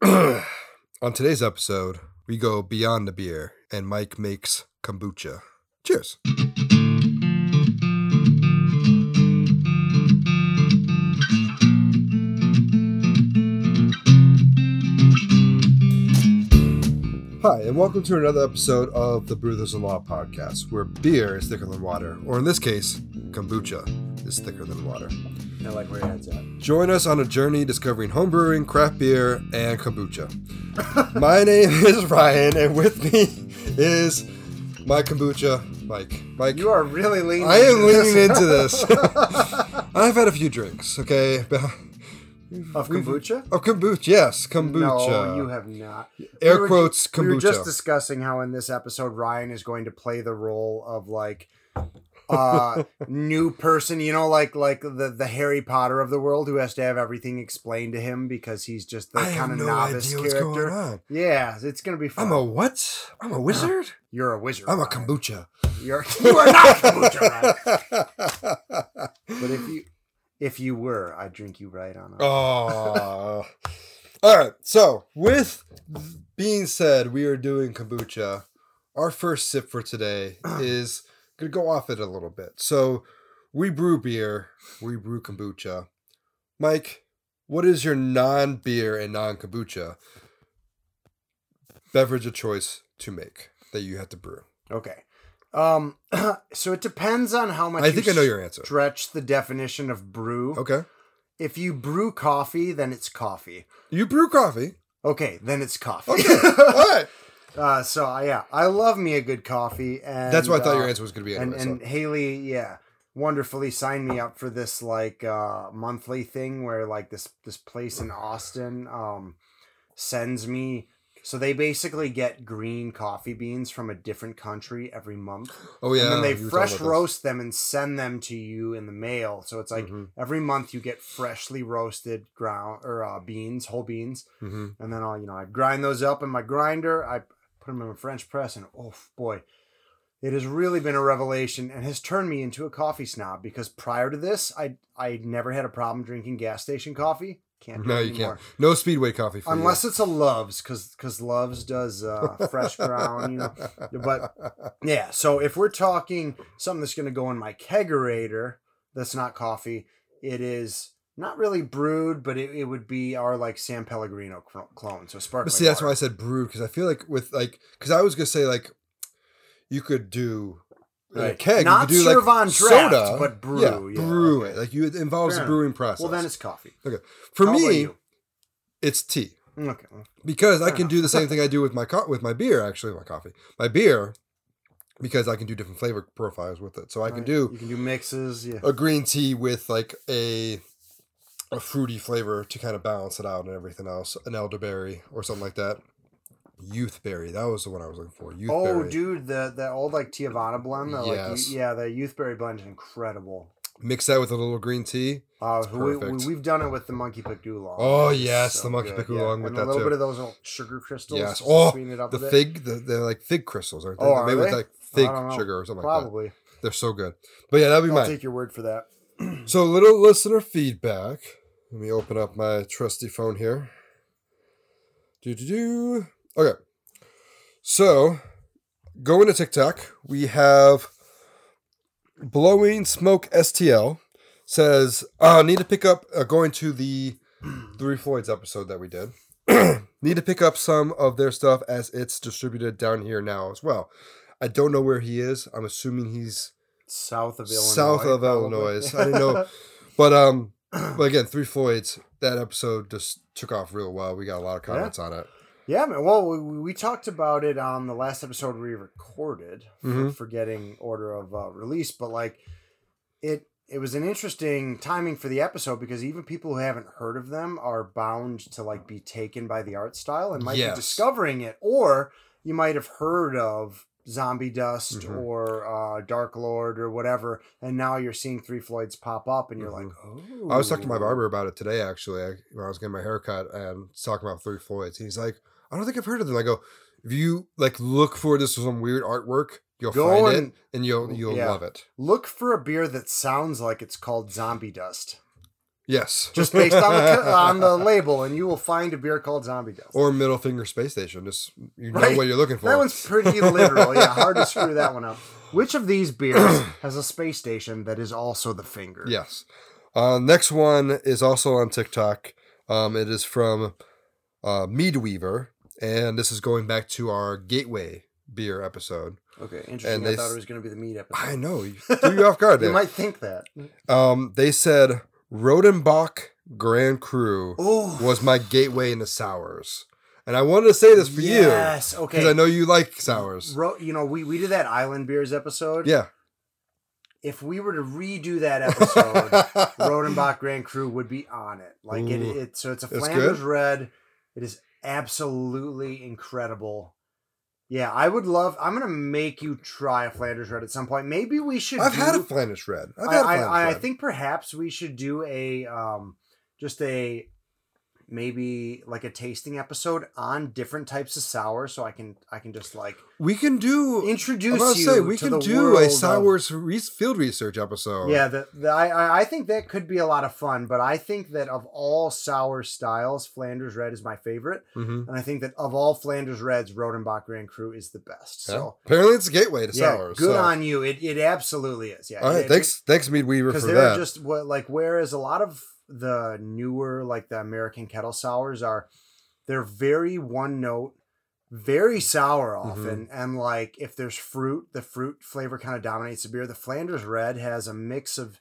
On today's episode, we go beyond the beer and Mike makes kombucha. Cheers. Hi, and welcome to another episode of the Brothers in Law podcast, where beer is thicker than water, or in this case, kombucha is thicker than water. I like where your head's at. Join us on a journey discovering homebrewing, craft beer, and kombucha. My name is Ryan, and with me is my kombucha, Mike. Mike, You are really leaning. I am into leaning this. into this. I've had a few drinks, okay? of kombucha. Oh, kombucha, yes, kombucha. No, you have not. Air We were- quotes, We were just discussing how in this episode Ryan is going to play the role of like uh new person, you know, like like the the Harry Potter of the world who has to have everything explained to him because he's just the kind of no novice character. Yeah, it's gonna be fun. I'm a what? I'm a wizard? You're a wizard. I'm a Ryan. kombucha. You're you are not kombucha, But if you if you were, I'd drink you right on. up. Oh. All right. So, with being said, we are doing kombucha. Our first sip for today is to go off it a little bit. So, we brew beer, we brew kombucha. Mike, what is your non beer and non kombucha beverage of choice to make that you have to brew? Okay. Um, so it depends on how much I think you I know your answer. Stretch the definition of brew. Okay. If you brew coffee, then it's coffee. You brew coffee. Okay, then it's coffee. Okay. All right. uh, so yeah, I love me a good coffee, and That's what I thought your uh, answer was going to be And and Haley, yeah, wonderfully signed me up for this like uh monthly thing where like this this place in Austin um sends me. So they basically get green coffee beans from a different country every month. Oh, yeah. and then they you were talking fresh roast them and send them to you in the mail. So it's like Mhm. every month you get freshly roasted ground or uh, beans, whole beans, Mhm. and then I'll you know I grind those up in my grinder. I them in a French press, and oh boy, it has really been a revelation and has turned me into a coffee snob. Because prior to this, I I never had a problem drinking gas station coffee. Can't No, you anymore. can't. No Speedway coffee for Unless it's a Love's, because because Love's does uh, fresh ground, you know. But yeah, so if we're talking something that's going to go in my kegerator, that's not coffee. It is not really brewed, but it, it would be our like San Pellegrino clone. So sparkling. But see, that's why I said brewed because I feel like with like because I was gonna say like you could do in a Right. keg, Not you could do serve like on draft, soda, but brew, Yeah, yeah, brew okay. it. Like you, it involves Fair a enough. brewing process. Well, then it's coffee. Okay, for How me, it's tea mm, Okay. well, because I can enough. do the same thing I do with my co- with my beer. Actually, my coffee, my beer, because I can do different flavor profiles with it. So I can do You can do mixes. Yeah. a green tea with like a a fruity flavor to kind of balance it out and everything else. An elderberry or something like that. Youthberry, that was the one I was looking for. Youthberry. Oh, dude, the the old like Teavana blend. The, Yes. you- yeah, the youthberry blend is incredible. Mix that with a little green tea. Uh, we, we, have done it with the monkey pick oolong. Oh, yes, the monkey pick oolong with and that a little too. bit of those sugar crystals. Yes. Oh, it up The a bit. fig, the, they're like fig crystals, aren't they? Oh, are made with like fig I don't know. sugar or something like that. Probably. They're so good. But yeah, that'd be I'll mine. take your word for that. So, a little listener feedback. Let me open up my trusty phone here. Do do do. Okay. So, going to TikTok, we have blowing smoke STL says, uh, need to pick up uh, going to the Three Floyds episode that we did. need to pick up some of their stuff as it's distributed down here now as well. I don't know where he is. I'm assuming he's South of Illinois. South of probably. Illinois. I don't know. But um, but again, Three Floyds. That episode just took off real well. We got a lot of comments on it. yeah, man. Well, we, we talked about it on the last episode we recorded for Mhm. forgetting order of uh, release, but like it. It was an interesting timing for the episode because even people who haven't heard of them are bound to like be taken by the art style and might Yes. be discovering it, or you might have heard of Zombie Dust Mhm. or uh, Dark Lord or whatever, and now you're seeing Three Floyds pop up, and you're like, oh. Mm-hmm. I was talking to my barber about it today, actually, I, when I was getting my haircut, and talking about Three Floyds. He's like, I don't think I've heard of them. I go, if you like look for this some weird artwork, you'll Go find and- it, and you'll you'll yeah. love it. Look for a beer that sounds like it's called Zombie Dust. Yes. just based on the on the label, and you will find a beer called Zombie Dust. or middle finger space station. Just you know Right. what you're looking for. That one's pretty literal. Yeah, hard to screw that one up. Which of these beers has a space station that is also the finger? Yes. Uh, next one is also on TikTok. Um, it is from uh, Mead Weaver, and this is going back to our Gateway beer episode. Okay, interesting. And I they thought it was going to be the meat episode. I know you threw you off guard You might think that. Um, they said Rodenbach Grand Cru Oh, was my gateway into sours, and I wanted to say this for you yes. Okay. because I know you like sours. Ro- you know, we, we did that Island Beers episode. Yeah. If we were to redo that episode, Rodenbach Grand Cru would be on it. Like it, Ooh. it so it's a Flanders red. It is absolutely incredible. Yeah, I would love. I'm gonna make you try a Flanders red at some point. Maybe we should. I've do, had a Flanders red. I've I, had a I, Flanders I, I red. think perhaps we should do a um, just a maybe like a tasting episode on different types of sour, so I can I can just like we can do. introduce I'm about to you say we to can the do world a of- sours re- field research episode. Yeah, the, the, I I- think that could be a lot of fun, but I think that of all sour styles, Flanders Red is my favorite, hmm and I think that of all Flanders Reds, Rodenbach Grand Cru is the best. So apparently it's a gateway to yeah, sours. good so. on you. It it absolutely is. Yeah. All right, It- thanks, thanks, Mead Weaver because for they're that. just what like whereas a lot of the newer like the American kettle sours are, they're very one note, very sour Mm-hmm. often, and like if there's fruit, the fruit flavor kind of dominates the beer. The Flanders Red has a mix of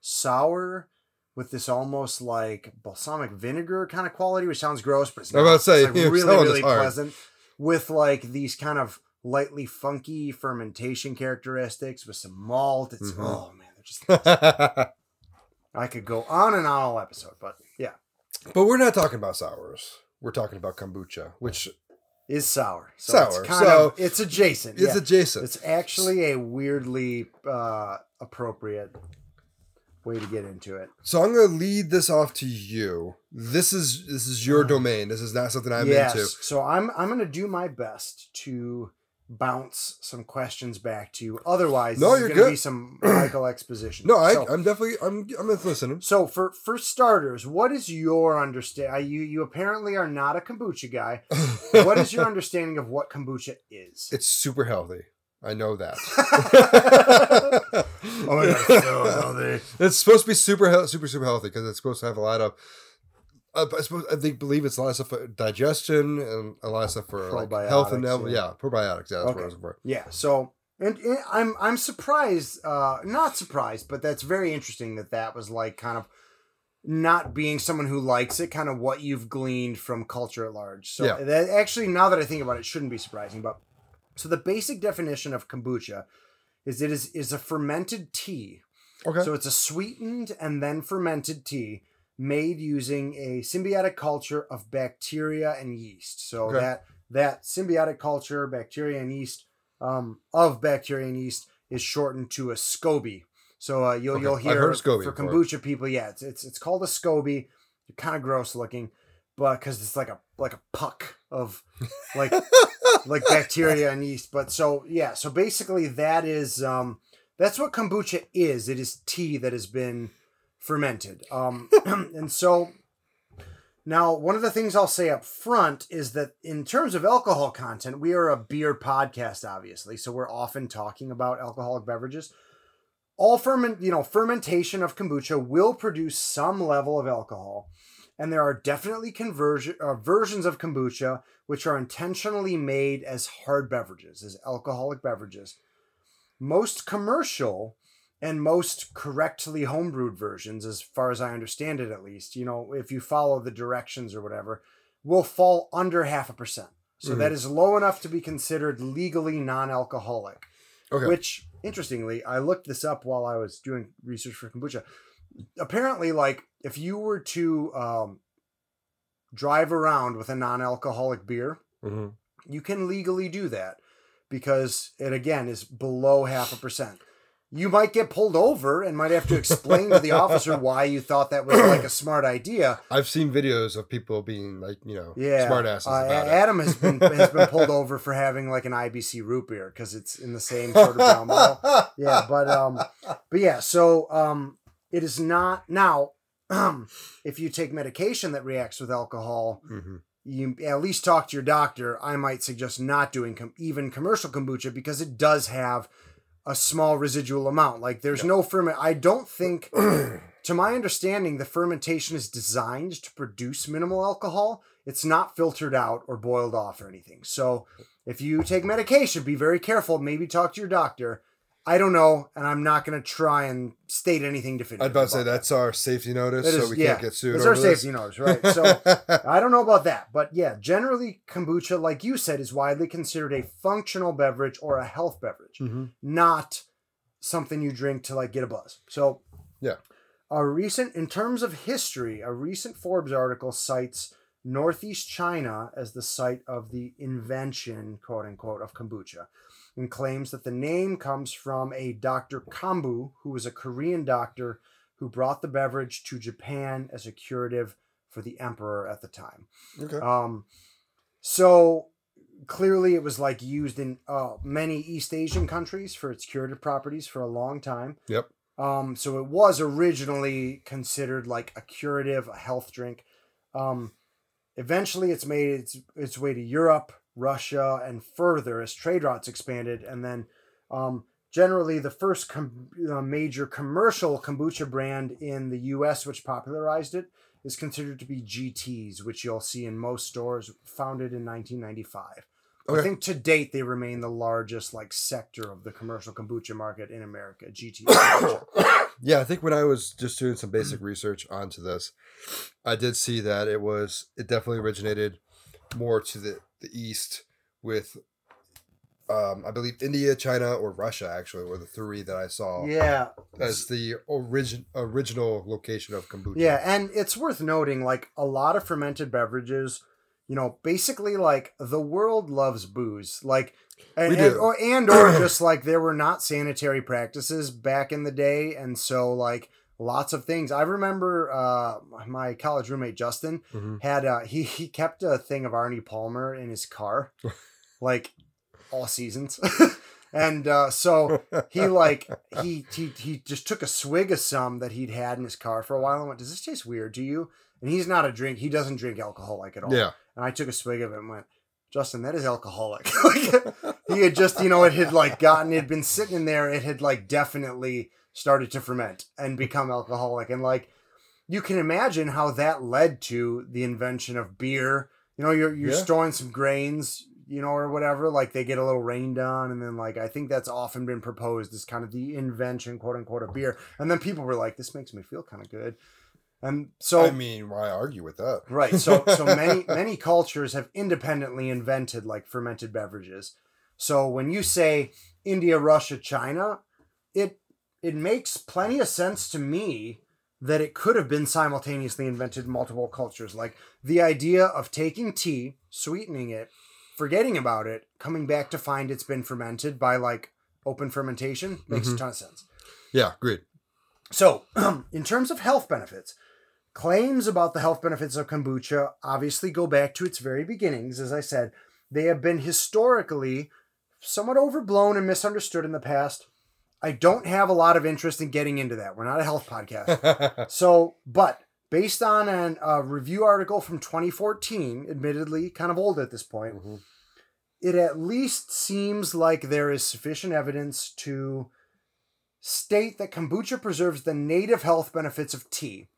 sour with this almost like balsamic vinegar kind of quality, which sounds gross, but it's not. about to say, It's, like, really really pleasant with like these kind of lightly funky fermentation characteristics with some malt. It's Mhm. oh man, they're just I could go on and on all episode, but yeah, but we're not talking about sours. We're talking about kombucha, which is sour. So Sour, It's kind so of it's adjacent. is yeah. adjacent. It's actually a weirdly uh, appropriate way to get into it. So I'm going to lead this off to you. This is this is your Uh, domain. This is not something I'm yes. into. So I'm I'm gonna do my best to bounce some questions back to you. Otherwise, No, you're gonna good. be some Michael exposition. No, I, So- I'm definitely I'm I'm listening. So for for starters, what is your understanding? You you apparently are not a kombucha guy. What is your understanding of what kombucha is? It's super healthy. I know that. oh my god, it's so healthy. It's supposed to be super super super healthy because it's supposed to have a lot of. Uh, I suppose I think believe it's a lot of stuff for digestion and a lot of stuff for like health and Probiotics, yeah. yeah. probiotics. Yeah, that's what I was for. Yeah. So and, and I'm I'm surprised, uh, not surprised, but that's very interesting that that was like kind of not being someone who likes it, kind of what you've gleaned from culture at large. So Yeah. that actually, now that I think about it, shouldn't be surprising. But so the basic definition of kombucha is it is is a fermented tea. Okay. So it's a sweetened and then fermented tea made using a symbiotic culture of bacteria and yeast. So Okay. that that symbiotic culture, bacteria and yeast, um, of bacteria and yeast is shortened to a SCOBY. So uh, you'll Okay. you'll hear heard SCOBY for kombucha people, yeah, it's it's, it's called a SCOBY. Kind of gross looking, but because it's like a like a puck of like like bacteria and yeast. But so yeah, so basically that is um that's what kombucha is. It is tea that has been fermented. Um and so now one of the things I'll say up front is that in terms of alcohol content, we are a beer podcast, obviously. So we're often talking about alcoholic beverages. All ferment, you know, fermentation of kombucha will produce some level of alcohol. And there are definitely conversion uh, versions of kombucha which are intentionally made as hard beverages, as alcoholic beverages. Most commercial and most correctly homebrewed versions, as far as I understand it at least, you know, if you follow the directions or whatever, will fall under half a percent. So Mhm. that is low enough to be considered legally non alcoholic. Okay. Which, interestingly, I looked this up while I was doing research for kombucha. Apparently, like, if you were to um, drive around with a non alcoholic beer, hmm you can legally do that because it again is below half a percent. You might get pulled over and might have to explain to the officer why you thought that was like a smart idea. I've seen videos of people being like you know Yeah, smart asses Uh, about it. Adam has been has been pulled over for having like an IBC root beer because it's in the same sort of bottle. Yeah, but um, but yeah, so um, it is not now. um, if you take medication that reacts with alcohol, hmm you at least talk to your doctor. I might suggest not doing com- even commercial kombucha because it does have a small residual amount. Like there's no ferment. I don't think, to my understanding, the fermentation is designed to produce minimal alcohol. It's not filtered out or boiled off or anything. So if you take medication, be very careful. Maybe talk to your doctor. I don't know, and I'm not going to try and state anything definitive. I'd about to say about that's our safety notice, That so we yeah, can't get sued. It's our this. safety notice, right? So I don't know about that, but yeah, generally kombucha, like you said, is widely considered a functional beverage or a health beverage, Mhm. not something you drink to like get a buzz. So Yeah. a recent, in terms of history, a recent Forbes article cites Northeast China as the site of the invention, quote unquote, of kombucha, and claims that the name comes from a Dr. Kombu, who was a Korean doctor who brought the beverage to Japan as a curative for the emperor at the time. Okay. Um, so clearly, it was like used in uh, many East Asian countries for its curative properties for a long time. Yep. Um, so it was originally considered like a curative, a health drink. Um, eventually, it's made its its way to Europe, Russia, and further as trade routes expanded, and then. Um, Generally, the first com- uh, major commercial kombucha brand in the U.S., which popularized it, is considered to be GT's, which you'll see in most stores, founded in 1995. I think to date they remain the largest like sector of the commercial kombucha market in America. GT. yeah, I think when I was just doing some basic research onto this, I did see that it was it definitely originated more to the the east with um I believe India, China, or Russia actually were the three that I saw yeah, as the origin original location of kombucha. yeah, and it's worth noting like a lot of fermented beverages. You know, basically, like the world loves booze, like, and, and or and or just like there were not sanitary practices back in the day, and so like lots of things. I remember uh, my college roommate Justin Mhm. had uh, he he kept a thing of Arnie Palmer in his car, like all seasons, and uh, so he like he he he just took a swig of some that he'd had in his car for a while and went, "Does this taste weird to you?" And he's not a drink; he doesn't drink alcohol like at all. Yeah. And I took a swig of it and went, "Justin, that is alcoholic." like, he had just you know it had like gotten it had been sitting in there. It had like definitely started to ferment and become alcoholic, and like you can imagine how that led to the invention of beer. You know, you're you're Yeah. storing some grains, you know, or whatever. Like they get a little rained on, and then like I think that's often been proposed as kind of the invention, quote unquote, of beer. And then people were like, "This makes me feel kind of good," and so I mean, why argue with that? Right. So so many many cultures have independently invented like fermented beverages. So when you say India, Russia, China, it it makes plenty of sense to me that it could have been simultaneously invented in multiple cultures. Like the idea of taking tea, sweetening it, forgetting about it, coming back to find it's been fermented by like open fermentation makes a Mhm. ton of sense. Yeah, agreed. So, in terms of health benefits, claims about the health benefits of kombucha obviously go back to its very beginnings. As I said, they have been historically somewhat overblown and misunderstood in the past. I don't have a lot of interest in getting into that. We're not a health podcast. So, but based on an- a review article from 2014, admittedly kind of old at this point, Mhm. it at least seems like there is sufficient evidence to state that kombucha preserves the native health benefits of tea.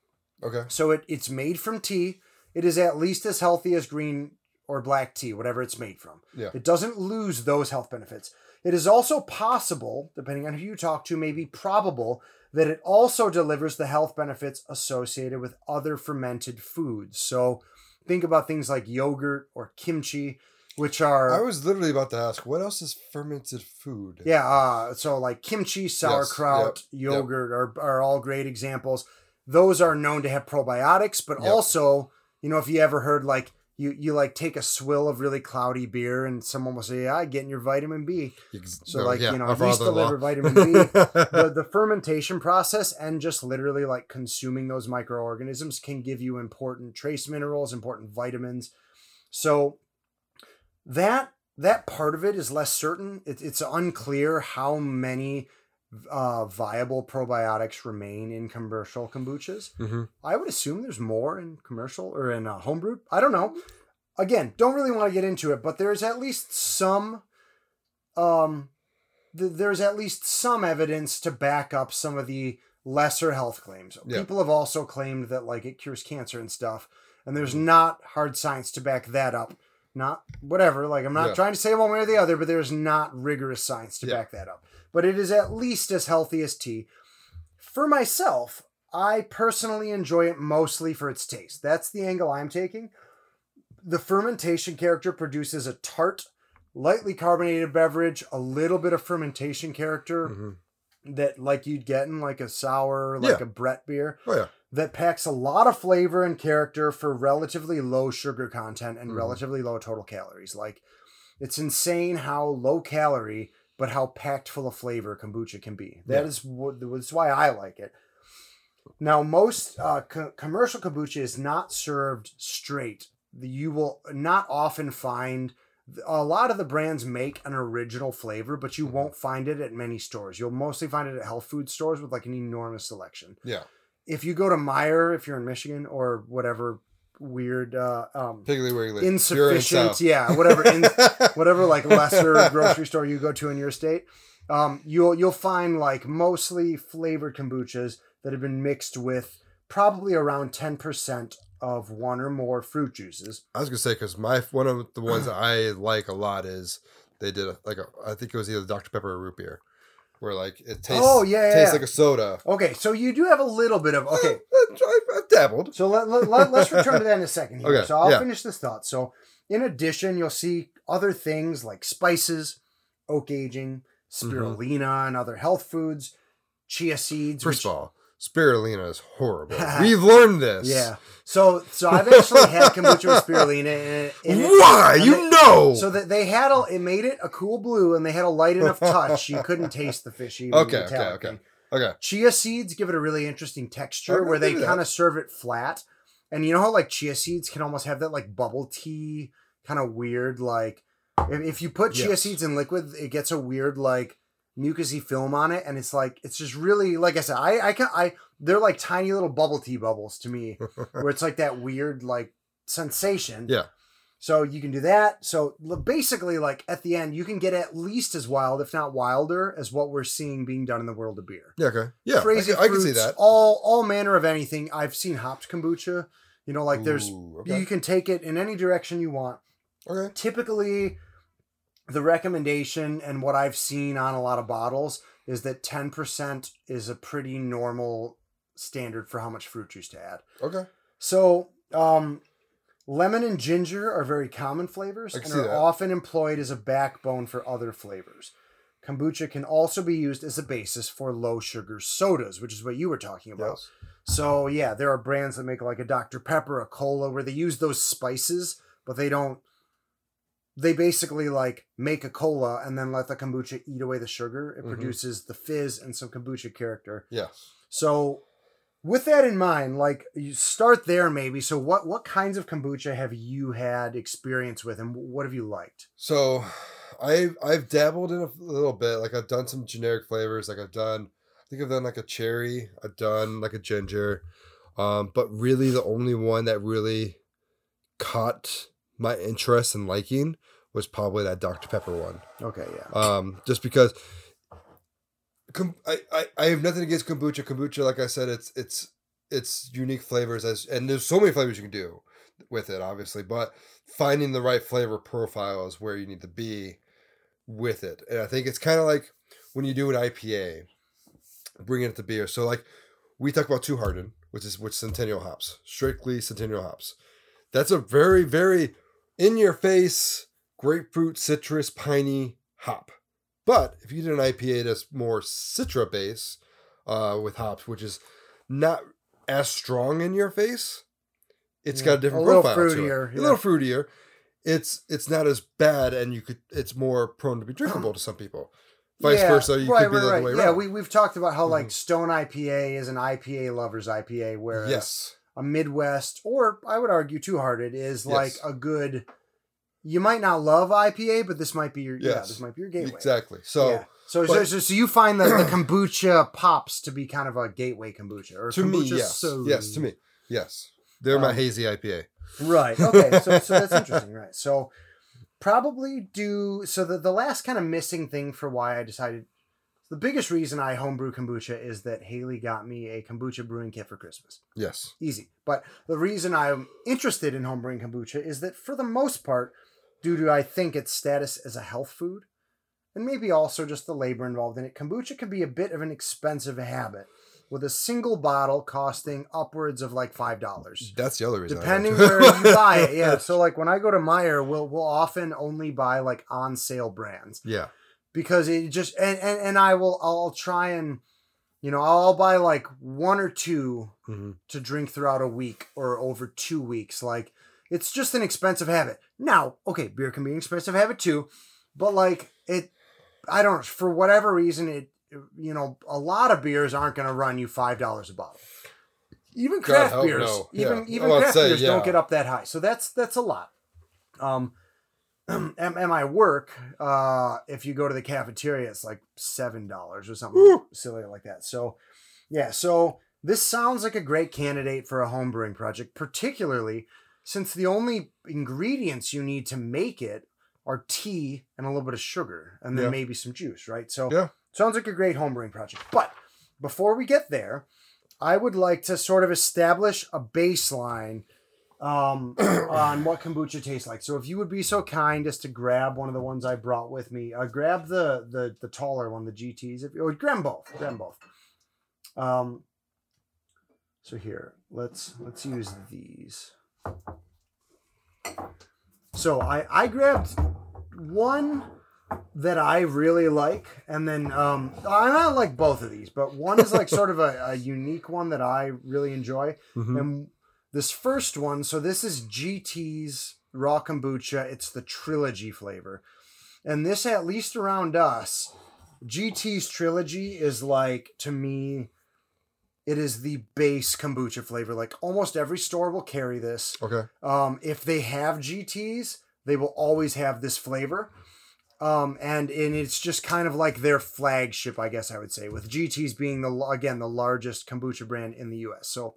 Okay. So it, it's made from tea. It is at least as healthy as green or black tea, whatever it's made from. Yeah. It doesn't lose those health benefits. It is also possible, depending on who you talk to, maybe probable, that it also delivers the health benefits associated with other fermented foods. So think about things like yogurt or kimchi, which are I was literally about to ask, what else is fermented food? yeah, uh, so like kimchi, sauerkraut, yep, yogurt are, are all great examples. Those are known to have probiotics, but Yep. also, you know, if you ever heard like you you like take a swill of really cloudy beer and someone will say, "Yeah, getting your vitamin B." So no, like yeah, you know, at least deliver vitamin B. the, the fermentation process and just literally like consuming those microorganisms can give you important trace minerals, important vitamins. So that that part of it is less certain. It, it's unclear how many uh, viable probiotics remain in commercial kombuchas. Mm-hmm. I would assume there's more in commercial or in uh, homebrewed. I don't know. Again, don't really want to get into it, but there's at least some, um, th- there's at least some evidence to back up some of the lesser health claims. Yeah. People have also claimed that like it cures cancer and stuff, and there's not hard science to back that up. Not whatever. Like I'm not Yeah. trying to say one way or the other, but there's not rigorous science to Yeah. back that up. But it is at least as healthy as tea. For myself, I personally enjoy it mostly for its taste. That's the angle I'm taking. The fermentation character produces a tart, lightly carbonated beverage, a little bit of fermentation character Mm-hmm. that like you'd get in like a sour, like Yeah. a Brett beer, Oh yeah. that packs a lot of flavor and character for relatively low sugar content and Mhm. relatively low total calories. Like it's insane how low calorie but how packed full of flavor kombucha can be. That Yeah. is what that's why I like it. Now, most uh, co- commercial kombucha is not served straight. You will not often find a lot of the brands make an original flavor, but you won't find it at many stores. You'll mostly find it at health food stores with like an enormous selection. Yeah. If you go to Meijer, if you're in Michigan or whatever weird uh, um, Piggly Wiggly. You're in insufficient, yeah, whatever, in, whatever like lesser grocery store you go to in your state, um, you'll you'll find like mostly flavored kombuchas that have been mixed with probably around ten percent of one or more fruit juices. I was gonna say because my one of the ones that I like a lot is they did a, like a I think it was either Dr Pepper or root beer, where like it tastes Oh, yeah, yeah, tastes yeah. like a soda. Okay, so you do have a little bit of okay. I've dabbled. So let, let, let, us return to that in a second here. Okay, so I'll yeah. finish this thought. So, in addition, you'll see other things like spices, oak aging, spirulina, and other health foods, chia seeds. Mm-hmm. First which- of all, spirulina is horrible. We've learned this. yeah. So, so I've actually had kombucha with spirulina. And it, and Why? and You they- know. So that they had a, it made it a cool blue, and they had a light enough touch you couldn't taste the fishy. Okay, okay, okay. thing. okay. Chia seeds give it a really interesting texture where they kind of serve it flat. And you know how like chia seeds can almost have that like bubble tea kind of weird like if, if you put chia Yes. seeds in liquid, it gets a weird like mucousy film on it, and it's like it's just really like I said, I I can I they're like tiny little bubble tea bubbles to me, where it's like that weird like sensation. Yeah. So you can do that. So basically, like at the end, you can get at least as wild, if not wilder, as what we're seeing being done in the world of beer Yeah. Okay. Yeah. crazy I, can, I can see that. All all manner of anything. I've seen hopped kombucha. You know, like there's Ooh, okay. you can take it in any direction you want. okay. Typically, the recommendation and what I've seen on a lot of bottles is that ten percent is a pretty normal standard for how much fruit juice to add. Okay. So, um, lemon and ginger are very common flavors and are that. often employed as a backbone for other flavors. Kombucha can also be used as a basis for low sugar sodas, which is what you were talking about. Yes. So yeah, there are brands that make like a Dr. Pepper, a cola, where they use those spices, but they don't. They basically like make a cola and then let the kombucha eat away the sugar. It Mhm. produces the fizz and some kombucha character. Yes. So, with that in mind, like you start there maybe. So, what what kinds of kombucha have you had experience with, and what have you liked? So, I've I've dabbled in a little bit. Like I've done some generic flavors. Like I've done, I think I've done like a cherry. I've done like a ginger. Um, but really, the only one that really caught my interest and liking was probably that Dr Pepper one. Okay, yeah. um, just because com- I, I, I have nothing against kombucha. Kombucha, like I said, it's it's it's unique flavors as and there's so many flavors you can do with it, obviously, but finding the right flavor profile is where you need to be with it. And I think it's kind of like when you do an IPA, bringing it to beer. So like we talk about Two Hearted, which is which Centennial hops, strictly Centennial hops. That's a very very in your face grapefruit, citrus, piney hop. But if you did an IPA that's more citra base uh, with hops, which is not as strong in your face, it's Yeah, got a different a little profile to it. fruitier, A little fruitier. It's it's not as bad, and you could. It's more prone to be drinkable to some people. Vice Yeah, versa, you right, could be right, the other right. way around. Mm-hmm. we we've talked about how like Stone IPA is an IPA lover's IPA, whereas yes, a Midwest or I would argue Two Hearted is like a good. You might not love IPA, but this might be your yeah. This might be your gateway. exactly. So yeah. So, But- so, so you find the, the kombucha pops to be kind of a gateway kombucha, or to me, yes, soda. yes, to me, yes. They're my Um, hazy IPA. Right. Okay. So, so that's interesting. Right. So probably do so. The the last kind of missing thing for why I decided the biggest reason I homebrew kombucha is that Haley got me a kombucha brewing kit for Christmas. Yes. Easy. But the reason I'm interested in homebrewing kombucha is that for the most part, due to I think its status as a health food, and maybe also just the labor involved in it, kombucha can be a bit of an expensive habit, with a single bottle costing upwards of like five dollars. That's the other reason. Depending where you buy it, yeah. So like when I go to Meijer, we'll we'll often only buy like on sale brands yeah. Because it just and and, and I will I'll try and you know I'll buy like one or two hmm to drink throughout a week or over two weeks. Like it's just an expensive habit. Now, okay, beer can be an expensive habit too, but like it, I don't for whatever reason it. You know, a lot of beers aren't going to run you five dollars a bottle. Even craft help beers, no. even Yeah. even craft say, beers yeah. don't get up that high. So that's that's a lot. Um, at, at my work, uh, if you go to the cafeteria, it's like seven dollars or something Woo. silly like that. So, yeah. So this sounds like a great candidate for a home brewing project, particularly since the only ingredients you need to make it are tea and a little bit of sugar, and then Yeah. maybe some juice, right? So, Yeah. sounds like a great home brewing project. But before we get there, I would like to sort of establish a baseline um, on what kombucha tastes like. So if you would be so kind as to grab one of the ones I brought with me, uh, grab the the the taller one, the GTS. If or grab both, grab both. Um. So here, let's let's use these. So I I grabbed one that I really like, and then um I like both of these, but one is like sort of a, a unique one that I really enjoy. Mhm. And this first one, so this is GT's raw kombucha. It's the trilogy flavor. And this, at least around us, GT's trilogy is like, to me, it is the base kombucha flavor. Like almost every store will carry this. Okay. Um, if they have GTs, they will always have this flavor. Um, and and it's just kind of like their flagship, I guess I would say, with GTs being the again the largest kombucha brand in the U.S. So,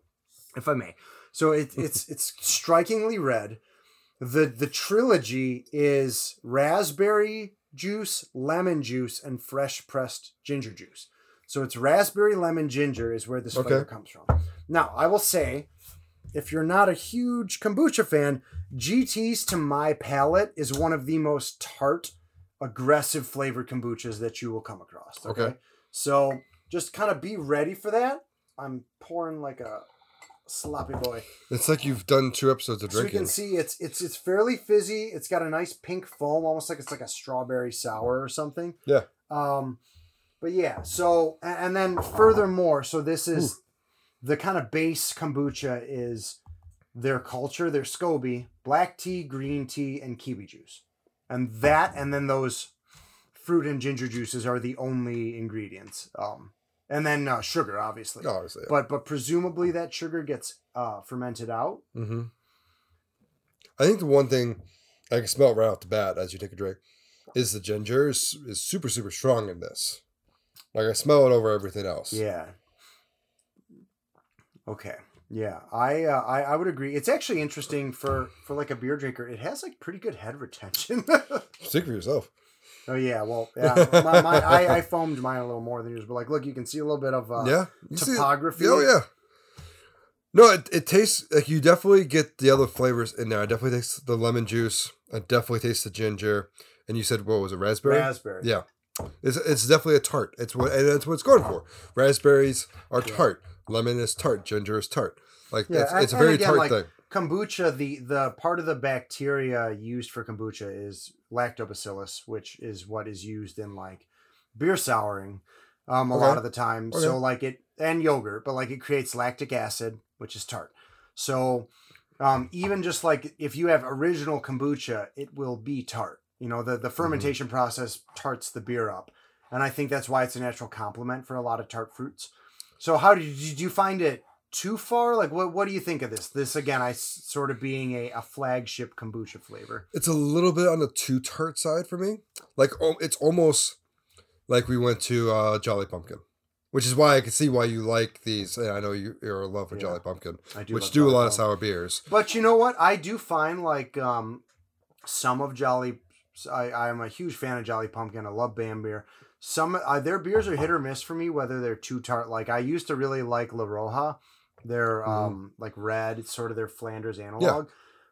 if I may, so it, it's it's strikingly red. the The trilogy is raspberry juice, lemon juice, and fresh pressed ginger juice. So it's raspberry, lemon, ginger is where this flavor Okay. comes from. Now, I will say, if you're not a huge kombucha fan, GT's to my palate is one of the most tart, aggressive flavored kombuchas that you will come across. Okay. Okay. So just kind of be ready for that. I'm pouring like a sloppy boy. It's like you've done two episodes of So you can see it's it's it's fairly fizzy. It's got a nice pink foam, almost like it's like a strawberry sour or something. Yeah. Um, but yeah. So a- and then furthermore, so this is the kind of base kombucha is their culture, their SCOBY, black tea, green tea, and kiwi juice, and that, and then those fruit and ginger juices are the only ingredients. Um, and then uh, sugar, obviously. Obviously. But but presumably that sugar gets uh, fermented out. hmm I think the one thing I can smell right off the bat as you take a drink is the ginger is, is super super strong in this. Like I smell it over everything else. Yeah. Okay. Yeah, I, uh, I I would agree. It's actually interesting for for like a beer drinker. It has like pretty good head retention. Speak for yourself. Oh yeah, well yeah, my, my, I I foamed mine a little more than yours, but like look, you can see a little bit of uh, yeah. You see it. topography. Oh yeah. No, it, it tastes like you definitely get the other flavors in there. I definitely taste the lemon juice. I definitely taste the ginger. And you said what was it, raspberry? raspberry. Yeah. It's, it's definitely a tart. It's what and that's what it's going for. Raspberries are Yeah. tart. Lemon is tart. Ginger is tart. Like Yeah, and- it's a very again, tart like, thing. kombucha the the part of the bacteria used for kombucha is lactobacillus which is what is used in like beer souring um a lot of the time. Okay. so like it and yogurt but like it creates lactic acid which is tart. So um even just like if you have original kombucha it will be tart. You know the the fermentation process tarts the beer up and i think that's why it's a natural complement for a lot of tart fruits. So how did you, did you find it too far? Like, what what do you think of this? This again, I sort of being a, a flagship kombucha flavor. It's a little bit on the too tart side for me. Like oh, it's almost like we went to uh, Jolly Pumpkin, which is why I can see why you like these. And I know you, you're in love with Yeah. Jolly Pumpkin, I do which do a Jolly lot of sour beers. But you know what? I do find like um, some of Jolly. I I am a huge fan of Jolly Pumpkin. I love Bam beer. Some uh, their beers are hit or miss for me whether they're too tart. Like I used to really like La Roja. They're Mhm. um like red. It's sort of their Flanders analog.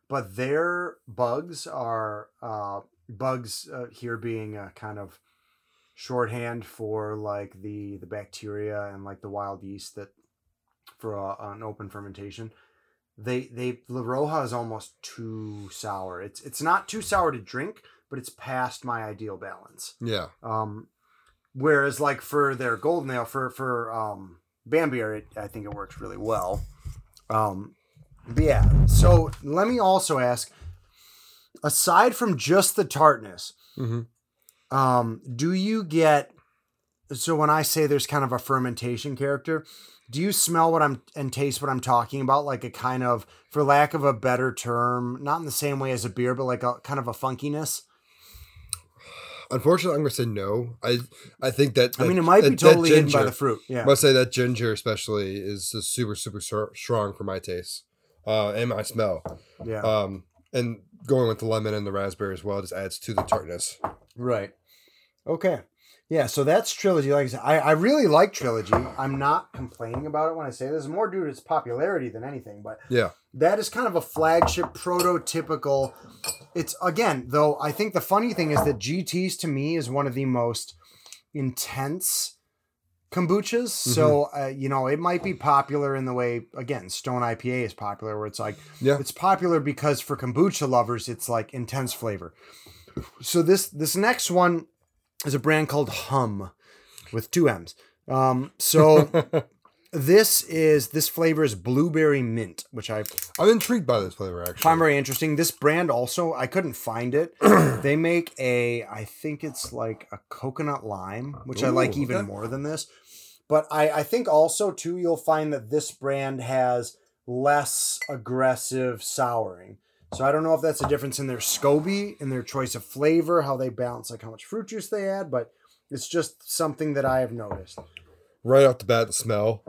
But their bugs are uh bugs uh, here being a kind of shorthand for like the the bacteria and like the wild yeast that for a, an open fermentation they they La Roja is almost too sour. It's it's not too sour to drink, but it's past my ideal balance. Yeah, Um, whereas like for their golden ale for for um Bambier, it, I think it works really well. Um, but yeah. So let me also ask, aside from just the tartness, hmm um, do you get so when I say there's kind of a fermentation character, do you smell what I'm and taste what I'm talking about? Like a kind of, for lack of a better term, not in the same way as a beer, but like a kind of a funkiness. Unfortunately, I'm gonna say no. I I think that, I mean, it might be that- that totally hidden by the fruit. I Yeah. must say that ginger, especially, is just super super strong for my taste, uh, and my smell. Yeah. Um, and going with the lemon and the raspberry as well just adds to the tartness. Right. Okay. Yeah, so that's trilogy. Like I said, I, I really like trilogy. I'm not complaining about it when I say this. More due to its popularity than anything, but Yeah. That is kind of a flagship, prototypical. It's again, though. I think the funny thing is that GTS to me is one of the most intense kombuchas. So uh, you know, it might be popular in the way again, Stone IPA is popular, where it's like Yeah. it's popular because for kombucha lovers, it's like intense flavor. So this this next one is a brand called Humm with two M's. Um, so this is this flavor is blueberry mint, which I I'm intrigued by this flavor actually. find very interesting. This brand also I couldn't find it. they make a I think it's like a coconut lime, which I like even okay. more than this. But I I think also too you'll find that this brand has less aggressive souring. So I don't know if that's a difference in their SCOBY, in their choice of flavor, how they balance like how much fruit juice they add, but it's just something that I have noticed. Right off the bat, the smell,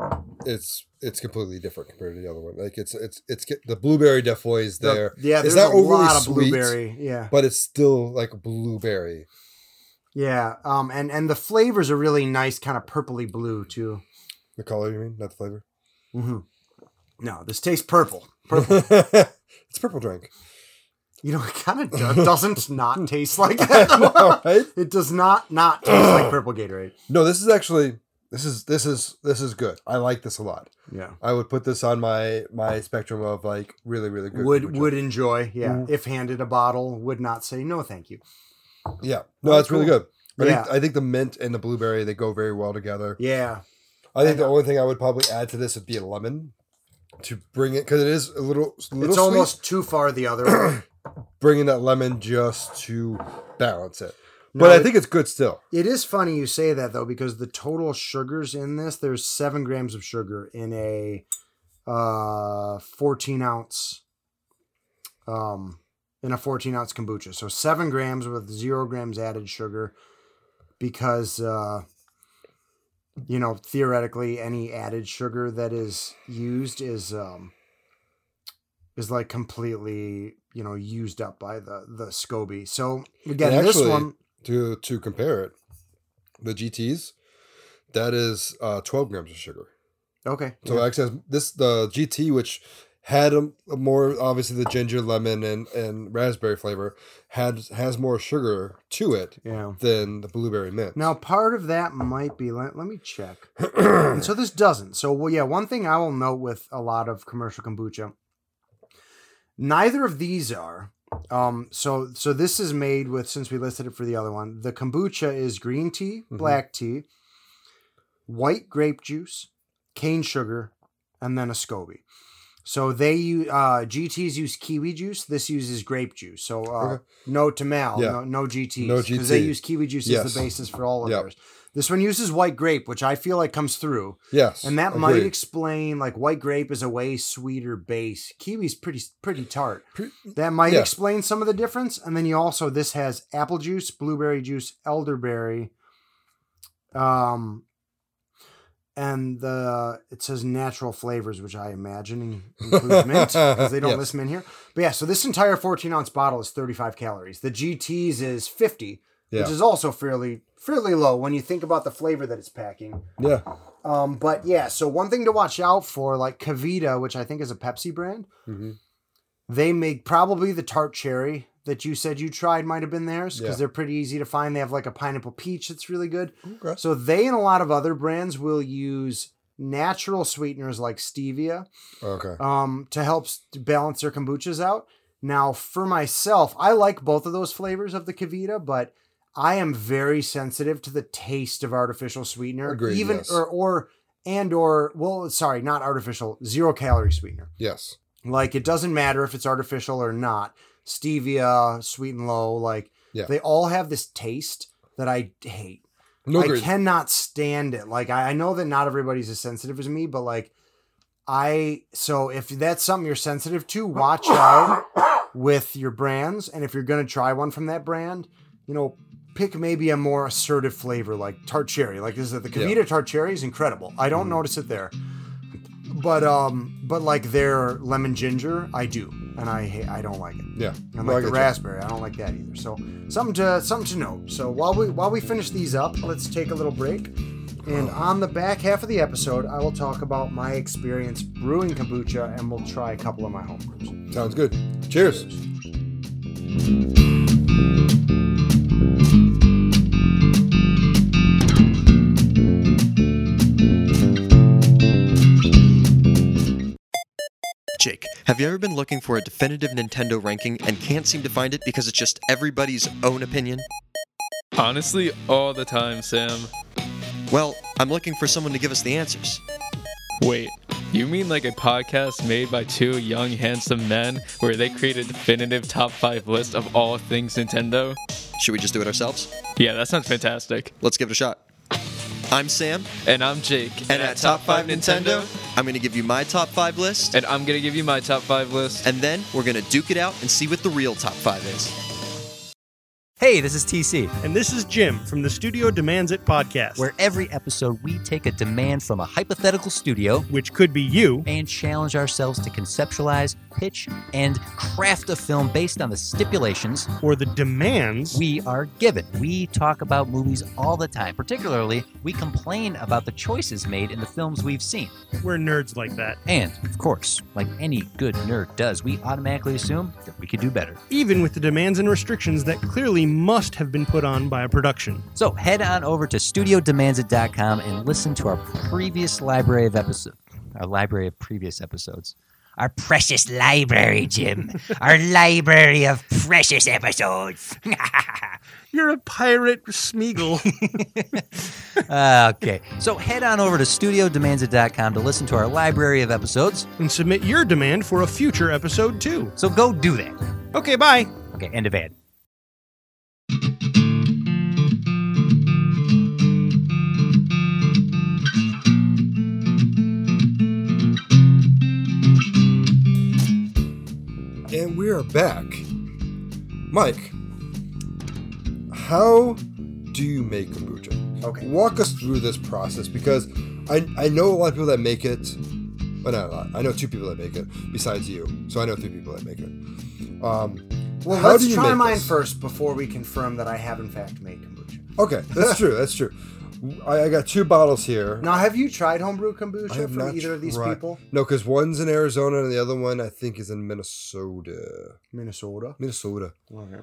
it's it's completely different compared to the other one. Like it's it's it's the blueberry definitely is The- there, yeah, It's there's not a overly lot of sweet. blueberry. Yeah. but it's still like blueberry. Yeah. Um and and the flavors are really nice, kind of purpley blue too. The color, you mean, not the flavor? Mm-hmm. No, this tastes purple. Purple. it's purple drink. You know, it kind of doesn't not taste like that. though. right? It does not not taste like purple Gatorade. No, this is actually this is this is this is good. I like this a lot. Yeah. I would put this on my my spectrum of like really really good. Would would enjoy. Yeah. Mhm. If handed a bottle, would not say no, thank you. yeah. No, that's really good. I Yeah. think I think the mint and the blueberry they go very well together. Yeah. I think the only thing I would probably add to this would be a lemon to bring it because it is a little, a little it's sweet, almost too far the other way. bringing that lemon just to balance it. No, but I think it's good still. It is funny you say that though, because the total sugars in this, there's seven grams of sugar in a uh 14 ounce um in a 14 ounce kombucha. So seven grams with zero grams added sugar because uh you know, theoretically any added sugar that is used is um is like completely, you know, used up by the the SCOBY. So again, And this one To to compare it, the GTS that is uh, 12 grams of sugar. okay. So actually, has- this the GT which had a, a more obviously the ginger, lemon, and and raspberry flavor had has more sugar to it yeah. than the blueberry mint. Now, part of that might be. Let, let me check. So this doesn't. So, well, yeah, one thing I will note with a lot of commercial kombucha, neither of these are. Um, so so this is made with since we listed it for the other one. The kombucha is green tea, Mhm. black tea, white grape juice, cane sugar, and then a SCOBY. So they use uh, GTs use kiwi juice. This uses grape juice. So uh, Okay. no Tamal, Yeah. no, no GTs, No because they use kiwi juice as the basis for all of Yep. theirs. This one uses white grape, which I feel like comes through, yes, and that might explain like white grape is a way sweeter base. Kiwi's pretty pretty tart. That might Yeah. explain some of the difference. And then you also this has apple juice, blueberry juice, elderberry, Um, and the it says natural flavors, which I imagine includes mint because they don't Yes. list mint here. But yeah, so this entire 14 ounce bottle is 35 calories. The GTs is 50, Yeah. which is also fairly fairly low when you think about the flavor that it's packing. Yeah. Um, but yeah, so one thing to watch out for, like KeVita, which I think is a Pepsi brand, hmm they make probably the tart cherry that you said you tried might have been theirs because Yeah. they're pretty easy to find. They have like a pineapple peach that's really good. Okay. So they and a lot of other brands will use natural sweeteners like stevia Okay. um, to help balance their kombuchas out. Now, for myself, I like both of those flavors of the KeVita, but I am very sensitive to the taste of artificial sweetener, Agreed, even yes. or or and or well, sorry, not artificial, zero calorie sweetener. Yes. Like it doesn't matter if it's artificial or not. Stevia, sweet and low, like Yeah. they all have this taste that I hate. No I cannot stand it. Like I, I know that not everybody's as sensitive as me, but like I so if that's something you're sensitive to, watch out with your brands. And if you're gonna try one from that brand, you know, pick maybe a more assertive flavor like tart cherry. Like this is the Yeah. KeVita tart cherry is incredible. I don't Mhm. notice it there. But um, but like their lemon ginger, I do, and I hate, I don't like it. Yeah. And like the get you. raspberry, I don't like that either. So something to something to know. So while we while we finish these up, let's take a little break. And on the back half of the episode, I will talk about my experience brewing kombucha, and we'll try a couple of my home brews. Sounds good. Cheers. Jake, have you ever been looking for a definitive Nintendo ranking and can't seem to find it because it's just everybody's own opinion? Honestly, all the time, Sam. Well, I'm looking for someone to give us the answers. Wait, you mean like a podcast made by two young, handsome men where they create a definitive top five list of all things Nintendo? Should we just do it ourselves? Yeah, that sounds fantastic. Let's give it a shot. I'm Sam, And I'm Jake. and at Top 5 Nintendo, I'm going to give you my top 5 list, And I'm gonna give you my top five list. and then we're going to duke it out and see what the real top 5 is. Hey, this is TC, And this is Jim from the Studio Demands It podcast, where every episode we take a demand from a hypothetical studio which could be you. and challenge ourselves to conceptualize, pitch, and craft a film based on the stipulations or the demands we are given. We talk about movies all the time. Particularly, we complain about the choices made in the films we've seen. we're nerds like that. And, of course, like any good nerd does, we automatically assume that we could do better. Even with the demands and restrictions that clearly must have been put on by a production. So head on over to studiodemandsit.com and listen to our previous library of episodes. Our library of previous episodes. Our precious library, Jim. our library of precious episodes. You're a pirate, Smeagol. Uh, okay. So head on over to studiodemandsit.com to listen to our library of episodes. and submit your demand for a future episode too. So go do that. Okay, bye. Okay, end of ad. And we are back. Mike, how do you make kombucha? Okay. Walk us through this process because I, I know a lot of people that make it. Well, not a lot. I know two people that make it besides you. So I know three people that make it. Um, Well, How let's try mine this? first before we confirm that I have in fact made kombucha. okay, that's true. That's true. I, I got two bottles here. Now, have you tried homebrew kombucha from either of these tried- people? No, because one's in Arizona and the other one I think is in Minnesota. Minnesota. Minnesota. Okay.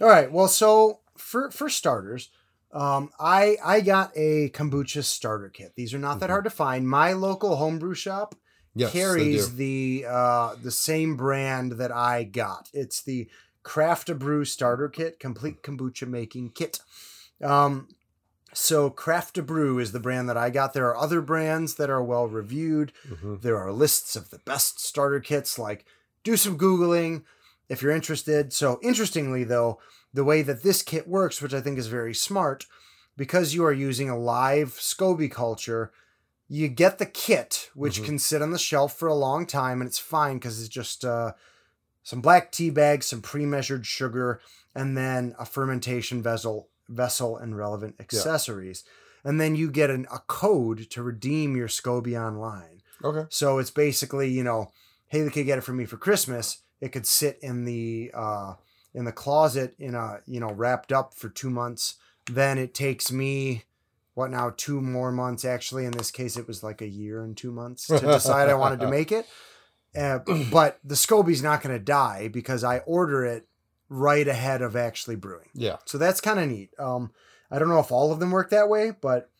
All right. Well, so for for starters, um, I I got a kombucha starter kit. These are not that Mhm. hard to find. My local homebrew shop Yes, carries the uh, the same brand that I got. It's the Craft a Brew Starter Kit, complete kombucha making kit. Um, so Craft a Brew is the brand that I got. There are other brands that are well reviewed. Mhm. There are lists of the best starter kits. Like, do some googling if you're interested. So, interestingly, though, the way that this kit works, which I think is very smart, because you are using a live SCOBY culture, you get the kit, which Mhm. can sit on the shelf for a long time, and it's fine because it's just uh, some black tea bags, some pre-measured sugar, and then a fermentation vessel, vessel, and relevant accessories. and then you get an, a code to redeem your SCOBY online. Okay. So it's basically, you know, hey, they could get it from me for Christmas. It could sit in the uh, in the closet in a you know wrapped up for two months. Then it takes me what now two more months actually. In this case, it was like a year and two months to decide I wanted to make it. Uh, but the SCOBY's not going to die because I order it right ahead of actually brewing. Yeah. So that's kind of neat. Um, I don't know if all of them work that way, but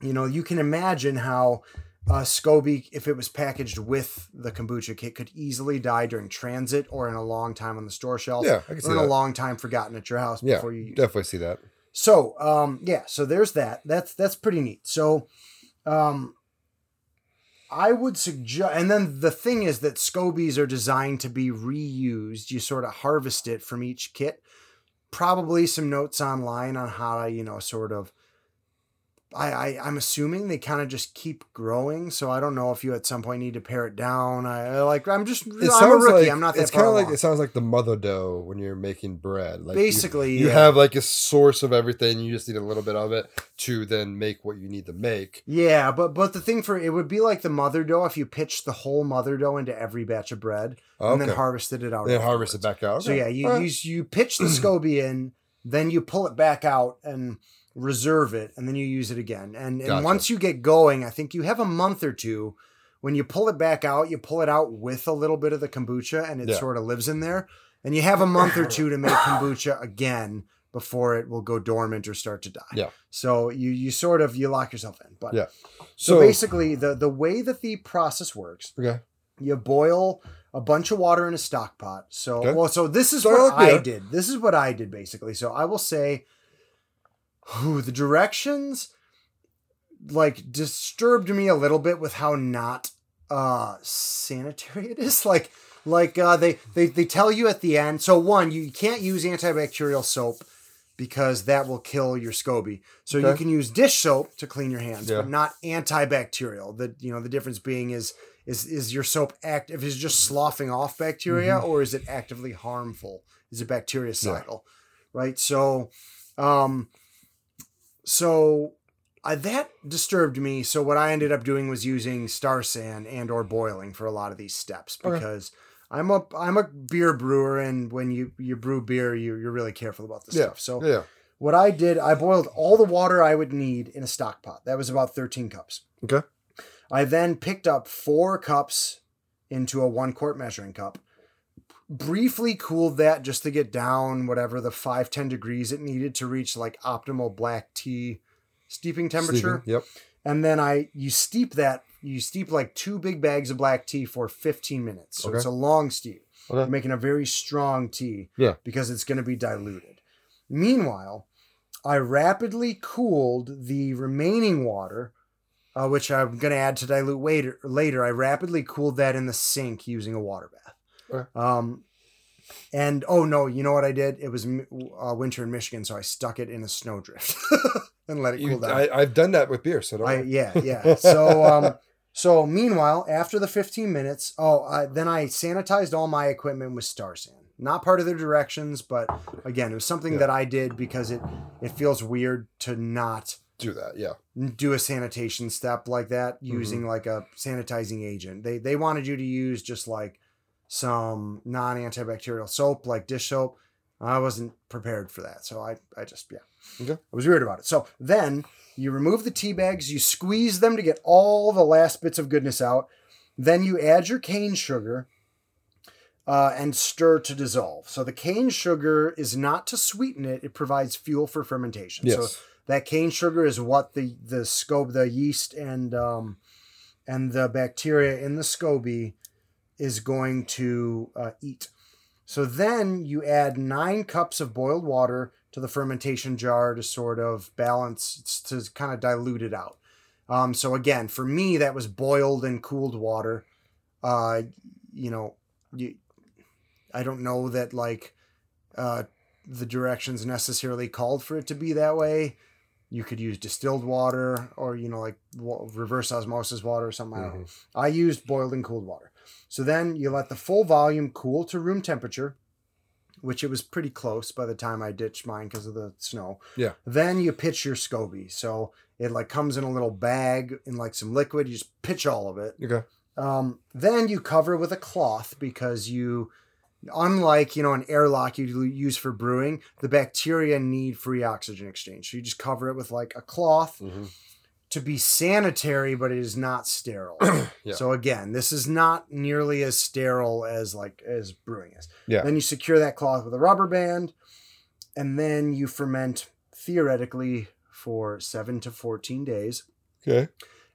you know, you can imagine how uh, SCOBY, if it was packaged with the kombucha kit, could easily die during transit or in a long time on the store shelf. Yeah, I can see or in a long time forgotten at your house Yeah. before you. Definitely see that. So, um, yeah, so there's that. That's that's pretty neat. So, um, I would suggest, and then the thing is that scobies are designed to be reused. You sort of harvest it from each kit. Probably some notes online on how to, you know, sort of. I, I I'm assuming they kind of just keep growing, so I don't know if you at some point need to pare it down. I like I'm just It I'm a rookie. like I'm not that it's kind of like along. it sounds like the mother dough when you're making bread. Like Basically, you, yeah. have like a source of everything. You just need a little bit of it to then make what you need to make. Yeah, but but the thing for it would be like the mother dough if you pitched the whole mother dough into every batch of bread and then harvested it out. Then harvest it back out. So yeah, you Alright. you you pitch the SCOBY in, then you pull it back out and reserve it, and then you use it again. And and Gotcha. once you get going, I think you have a month or two. When you pull it back out, you pull it out with a little bit of the kombucha, and it Yeah. sort of lives in there. And you have a month or two to make kombucha again before it will go dormant or start to die. Yeah. So you you sort of you lock yourself in. But Yeah. so, So, basically, the the way that the process works, okay. you boil a bunch of water in a stock pot. So, Okay. well, so this is Start what I did. This is what I did basically. So I will say, whew, the directions like disturbed me a little bit with how not uh sanitary it is. Like, like uh, they they they tell you at the end. So one, you can't use antibacterial soap because that will kill your SCOBY. So you can use dish soap to clean your hands, Yeah. but not antibacterial. The you know the difference being is is is your soap active is just sloughing off bacteria Mm-hmm. or is it actively harmful? Is it bactericidal? Right. So, um, so I, that disturbed me. So what I ended up doing was using Star San and or boiling for a lot of these steps Okay. because I'm a I'm a beer brewer and when you you brew beer you you're really careful about this Yeah. stuff. So Yeah. what I did, I boiled all the water I would need in a stock pot. That was about 13 cups. Okay. I then picked up four cups into a one quart measuring cup, briefly cooled that just to get down whatever the 5, 10 degrees it needed to reach like optimal black tea steeping temperature. Sleeping. Yep. And then I, you steep that, you steep like two big bags of black tea for 15 minutes. So Okay. it's a long steep. Okay. Making a very strong tea Yeah. because it's going to be diluted. Meanwhile, I rapidly cooled the remaining water, uh, which I'm going to add to dilute later. Later, I rapidly cooled that in the sink using a water bath. Um, and oh no, you know what I did? It was uh, winter in Michigan, so I stuck it in a snowdrift and let it cool You, down. I, I've done that with beer, so don't I, yeah, yeah. So, um, so meanwhile, after the 15 minutes, oh, I, then I sanitized all my equipment with Star San. Not part of the directions, but again, it was something Yeah. that I did because it it feels weird to not do that. Yeah. do a sanitation step like that Mm-hmm. using like a sanitizing agent. They they wanted you to use just like some non-antibacterial soap like dish soap. I wasn't prepared for that. So I I just yeah. Okay. I was weird about it. So then you remove the tea bags, you squeeze them to get all the last bits of goodness out. Then you add your cane sugar uh, and stir to dissolve. So the cane sugar is not to sweeten it; it provides fuel for fermentation. Yes. So that cane sugar is what the the scope, the yeast, and um, and the bacteria in the SCOBY is going to uh, eat. So then you add nine cups of boiled water to the fermentation jar to sort of balance, to kind of dilute it out. Um, so again, for me, that was boiled and cooled water. Uh, you know, you, I don't know that like uh, the directions necessarily called for it to be that way. You could use distilled water or you know like reverse osmosis water or something. Know. I used boiled and cooled water. So then you let the full volume cool to room temperature, which it was pretty close by the time I ditched mine because of the snow. Yeah. Then you pitch your SCOBY. So It like comes in a little bag in like some liquid. You just pitch all of it. Okay. Um, then you cover it with a cloth because you, unlike you know an airlock you use for brewing, the bacteria need free oxygen exchange. So you just cover it with like a cloth Mhm. To be sanitary, but it is not sterile. Yeah. So again, this is not nearly as sterile as like as brewing is. Yeah. Then you secure that cloth with a rubber band, and then you ferment theoretically for seven to fourteen days. Okay.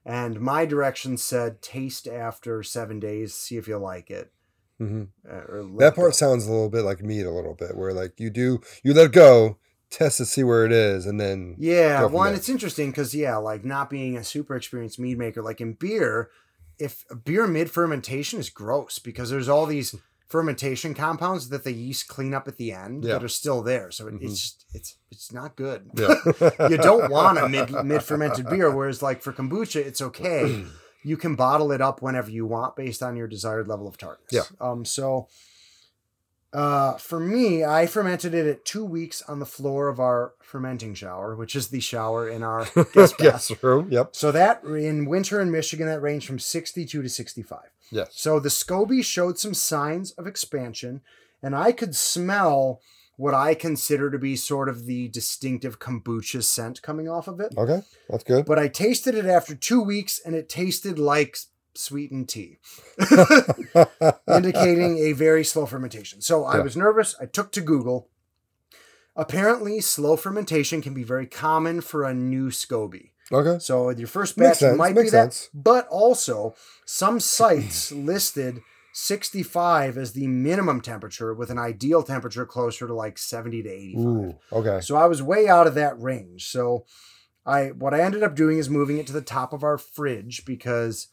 And my directions said taste after seven days, see if you like it. hmm Uh, That it go. part sounds a little bit like mead, a little bit, where like you do you let go, test to see where it is, and then Yeah, one, there. it's interesting because yeah, like not being a super experienced mead maker, like in beer, if beer mid fermentation is gross because there's all these fermentation compounds that the yeast clean up at the end Yeah. that are still there. So it, Mhm. it's it's it's not good. yeah. you don't want a mid mid fermented beer, whereas like for kombucha, it's okay. you can bottle it up whenever you want based on your desired level of tartness. Yeah. Um. So, uh, for me, I fermented it at two weeks on the floor of our fermenting shower, which is the shower in our guest. Guest room. Yep. So that in winter in Michigan, that ranged from 62 to 65. Yes. So the SCOBY showed some signs of expansion, and I could smell what I consider to be sort of the distinctive kombucha scent coming off of it. Okay. That's good. But I tasted it after two weeks, and it tasted like sweetened tea, indicating a very slow fermentation. So I was nervous. I took to Google. Apparently, slow fermentation can be very common for a new SCOBY. okay. So your first batch might be makes that, sense. but also some sites listed 65 as the minimum temperature with an ideal temperature closer to like 70 to 85. Ooh. Okay. So I was way out of that range. So I what I ended up doing is moving it to the top of our fridge because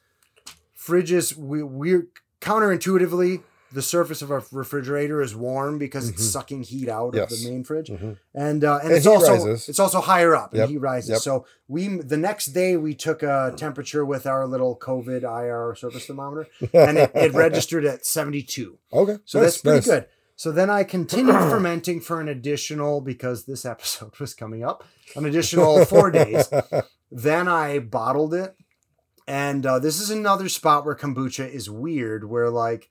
fridges we we're counterintuitively the surface of our refrigerator is warm because it's Mhm. sucking heat out Yes. of the main fridge Mhm. and uh, and, And it's also rises. it's also higher up Yep, and heat rises. yep. So we the next day we took a temperature with our little COVID IR surface thermometer and it, it registered at 72. Okay. So nice, that's pretty nice. good. So then I continued fermenting for an additional because this episode was coming up, an additional four days. Then I bottled it, and uh, this is another spot where kombucha is weird, where like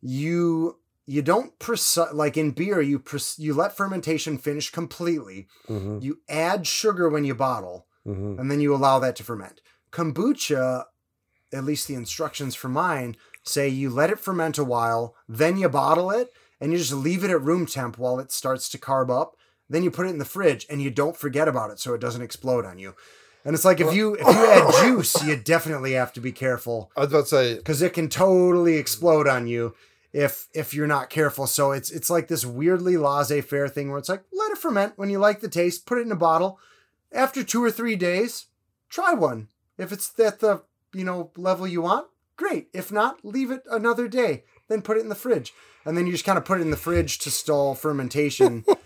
you you don't preci- like in beer you pres- you let fermentation finish completely. Mhm, You add sugar when you bottle, mhm. and then you allow that to ferment. Kombucha, at least the instructions for mine say you let it ferment a while, then you bottle it, and you just leave it at room temp while it starts to carb up. Then you put it in the fridge, and you don't forget about it so it doesn't explode on you. And it's like if you if you add juice, you definitely have to be careful I was about to say. because it can totally explode on you if if you're not careful. So it's it's like this weirdly laissez-faire thing where it's like let it ferment when you like the taste, put it in a bottle. After two or three days, try one. If it's at the you know level you want, great. If not, leave it another day. Then put it in the fridge, and then you just kind of put it in the fridge to stall fermentation.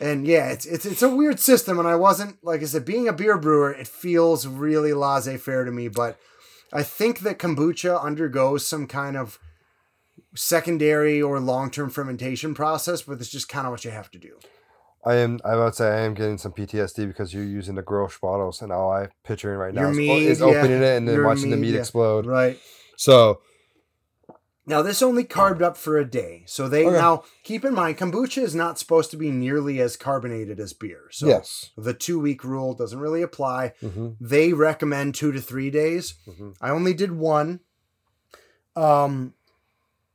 and yeah, it's it's it's a weird system, and I wasn't like I said, being a beer brewer, it feels really laissez-faire to me, but. I think that kombucha undergoes some kind of secondary or long-term fermentation process, but it's just kind of what you have to do. I am. I would say I am getting some PTSD because you're using the gross bottles, and all I picturing right now Your is, mead, is yeah. opening it and then Your watching the mead yeah. explode. Right. So Now this only carved up for a day. So they Okay. now keep in mind kombucha is not supposed to be nearly as carbonated as beer. So yes. the 2-week rule doesn't really apply. hmm They recommend 2 to 3 days. Mhm. I only did one. Um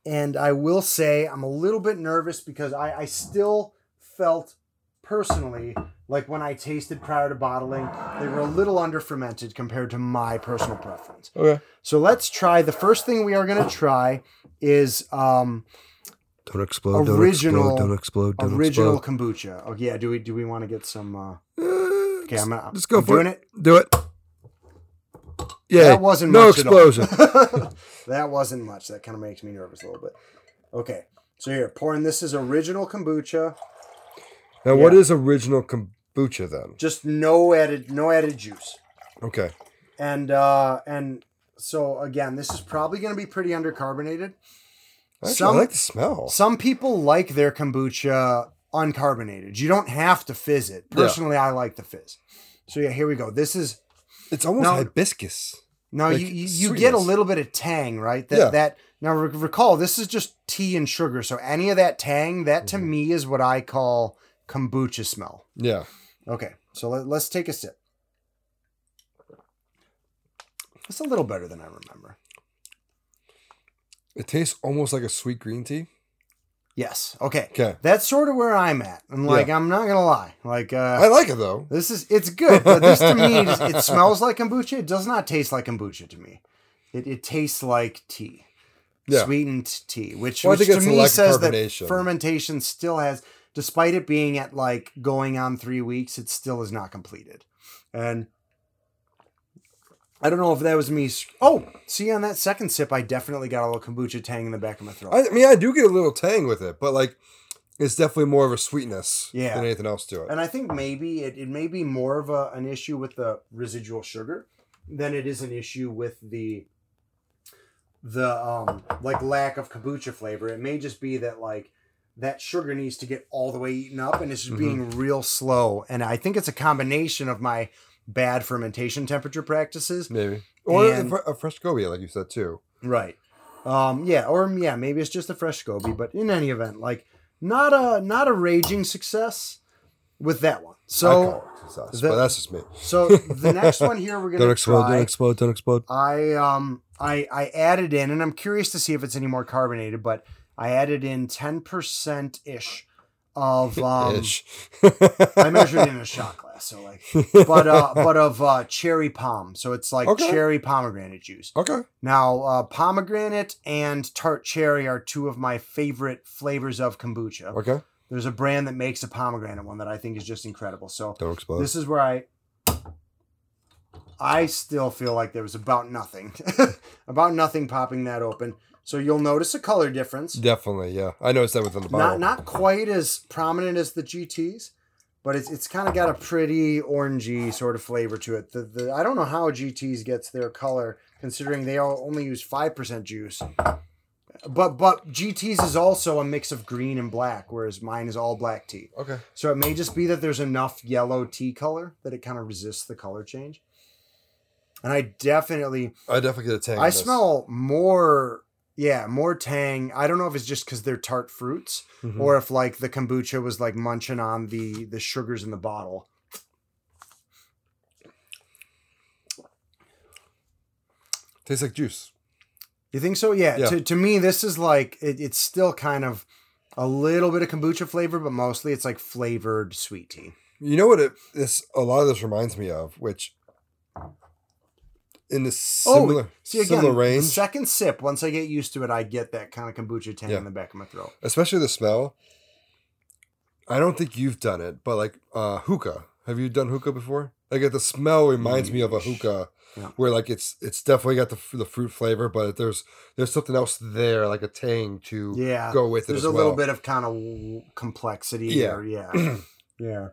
and I will say I'm a little bit nervous because I, I still felt personally like when I tasted prior to bottling, they were a little under fermented compared to my personal preference. Okay. So let's try. The first thing we are going to try is um, Don't explode. Original- Don't explode. Don't original explode. kombucha. Oh yeah, do we do we want to get some? Uh, Uh, okay, I'm gonna. Let's go I'm for doing it. Do it. Yeah. That wasn't no much at all. explosion. that wasn't much. That kind of makes me nervous a little bit. Okay, so here pouring. This is original kombucha. Now, what Yeah. is original kombucha then? Just no added, no added juice. Okay. And uh and so again, this is probably going to be pretty undercarbonated. Actually, Some- I like the smell. Some people like their kombucha uncarbonated. You don't have to fizz it. Personally, I like the fizz. So yeah, here we go. This is It's almost No. hibiscus. now Like you you, you get a little bit of tang, right? That Yeah. that now re- recall this is just tea and sugar. So any of that tang, that to Mm-hmm. me is what I call kombucha smell. Yeah. Okay, so let, let's take a sip. It's a little better than I remember. It tastes almost like a sweet green tea. Yes. Okay. Okay. That's sort of where I'm at. I'm like, Yeah. I'm not gonna lie. Like, I uh, like it though. this is it's good, but this to me, it, it smells like kombucha. It does not taste like kombucha to me. It, it tastes like tea, Yeah. sweetened tea, which, Well, which to me says that fermentation still has, despite it being at like going on three weeks, it still is not completed. And I don't know if that was me. Oh, see, on that second sip, I definitely got a little kombucha tang in the back of my throat. I, I mean, I do get a little tang with it, but like, it's definitely more of a sweetness Yeah. than anything else to it. And I think maybe it, it may be more of a, an issue with the residual sugar than it is an issue with the the um like lack of kombucha flavor. It may just be that like that sugar needs to get all the way eaten up and it's just being real slow. And I think it's a combination of my bad fermentation temperature practices. Maybe. Or a, And- a fresh SCOBY, like you said too. Right. Um yeah, or yeah, maybe it's just a fresh Scoby, but in any event, like not a not a raging success with that one. So success, the- but that's just me. So the next one here we're gonna Don't explode! try. Don't explode! Don't explode! I um I I added in, and I'm curious to see if it's any more carbonated, but I added in ten percent ish of um. Ish. I measured in a shot glass, so like, but uh, but of uh, cherry palm, so it's like Okay. cherry pomegranate juice. Okay. Now, uh, pomegranate and tart cherry are two of my favorite flavors of kombucha. Okay. There's a brand that makes a pomegranate one that I think is just incredible. So Don't explode. this is where I I still feel like there was about nothing. about nothing popping that open. So you'll notice a color difference. Definitely, yeah. I noticed that within the bottle. Not not quite as prominent as the GTs, but it's it's kind of got a pretty orangey sort of flavor to it. The, the I don't know how GTs gets their color considering they all only use 5% juice. But but GTs is also a mix of green and black whereas mine is all black tea. Okay. So it may just be that there's enough yellow tea color that it kind of resists the color change. And I definitely, I definitely get a tang. I smell more, yeah, more tang. I don't know if it's just because they're tart fruits Mhm. or if like the kombucha was like munching on the the sugars in the bottle. Tastes like juice. You think so? Yeah. Yeah. To, to me, this is like it, it's still kind of a little bit of kombucha flavor, but mostly it's like flavored sweet tea. You know what? It this a lot of this reminds me of, which in the similar Oh, See again, similar the range, second sip. Once I get used to it, I get that kind of kombucha tang Yeah. in the back of my throat. especially the smell. I don't think you've done it, but like uh hookah. Have you done hookah before? Like the smell reminds me of a hookah, Yeah. where like it's it's definitely got the the fruit flavor, but there's there's something else there, like a tang to Yeah. go with it. There's a little bit of kind of complexity Yeah. there. Yeah. yeah.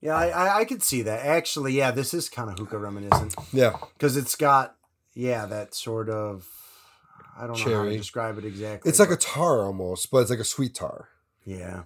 Yeah, I, I, I could see that. Actually, yeah, this is kind of hookah reminiscent Yeah, because it's got, yeah, that sort of, I don't know how to describe it exactly. it's like a tar almost, but it's like a sweet tar. yeah.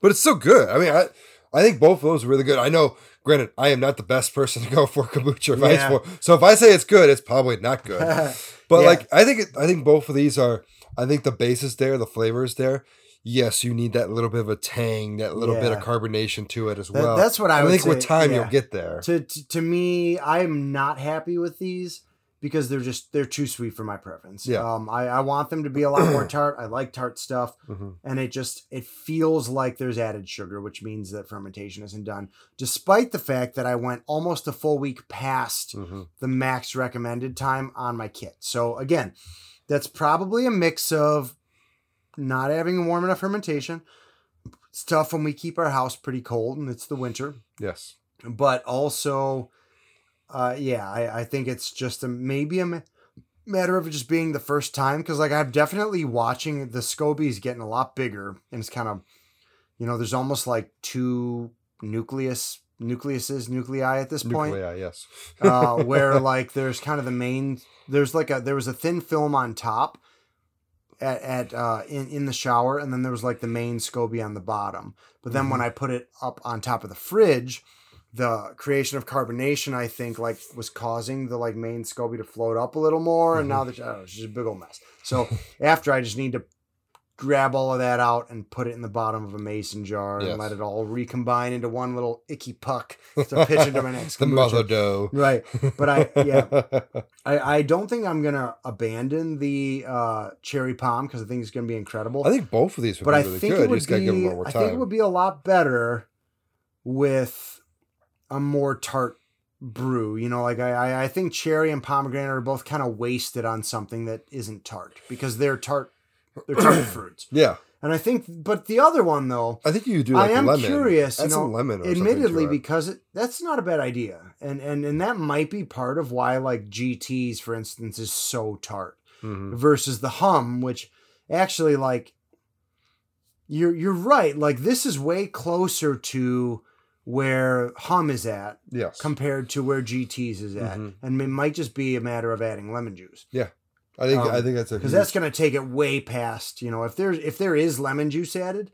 But it's still good. I mean, I I think both of those are really good. I know, granted, I am not the best person to go for kombucha advice Yeah. for. So if I say it's good, it's probably not good. But Yeah. like, I think it, I think both of these are. I think the base is there, the flavor is there. Yes, you need that little bit of a tang, that little bit of carbonation to it as That- well. that's what I would think with time yeah. you'll get there. to, to to me, I'm not happy with these because they're just they're too sweet for my preference. Yeah. Um, I, I want them to be a lot more tart. I like tart stuff, Mhm. and it just it feels like there's added sugar, which means that fermentation isn't done. Despite the fact that I went almost a full week past Mhm. the max recommended time on my kit. So again, that's probably a mix of not having a warm enough fermentation. It's tough when we keep our house pretty cold and it's the winter Yes. but also uh yeah i i think it's just a maybe a ma- matter of it just being the first time because like i'm definitely watching the scobies getting a lot bigger and it's kind of you know there's almost like two nucleus nucleuses nuclei at this point Nuclei, yes. uh, where like there's kind of the main there's like a there was a thin film on top at, at uh in, in the shower and then there was like the main scoby on the bottom. But then when i put it up on top of the fridge the creation of carbonation, I think, like was causing the like main SCOBY to float up a little more, and now the I it's just a big old mess. So after I just need to grab all of that out and put it in the bottom of a mason jar Yes. and let it all recombine into one little icky puck to pitch into my next the mother dough. Right. But I yeah. I, I don't think I'm gonna abandon the uh, cherry palm because I think it's gonna be incredible. I think both of these would but be I really think good. it would be give them more I think it would be a lot better with a more tart brew. You know, like I I, I think cherry and pomegranate are both kind of wasted on something that isn't tart because they're tart they're tart fruits. yeah, And I think, but the other one though, I think you do. Like I am lemon. curious. Add you know, lemon. Admittedly, because it, that's not a bad idea, and and and that might be part of why like GTS, for instance, is so tart Mhm. versus the Humm, which actually like you're you're right. Like this is way closer to where Humm is at yes, compared to where GTS is at, Mhm. and it might just be a matter of adding lemon juice I think um, I think that's a because that's going to take it way past. You know, if there's if there is lemon juice added,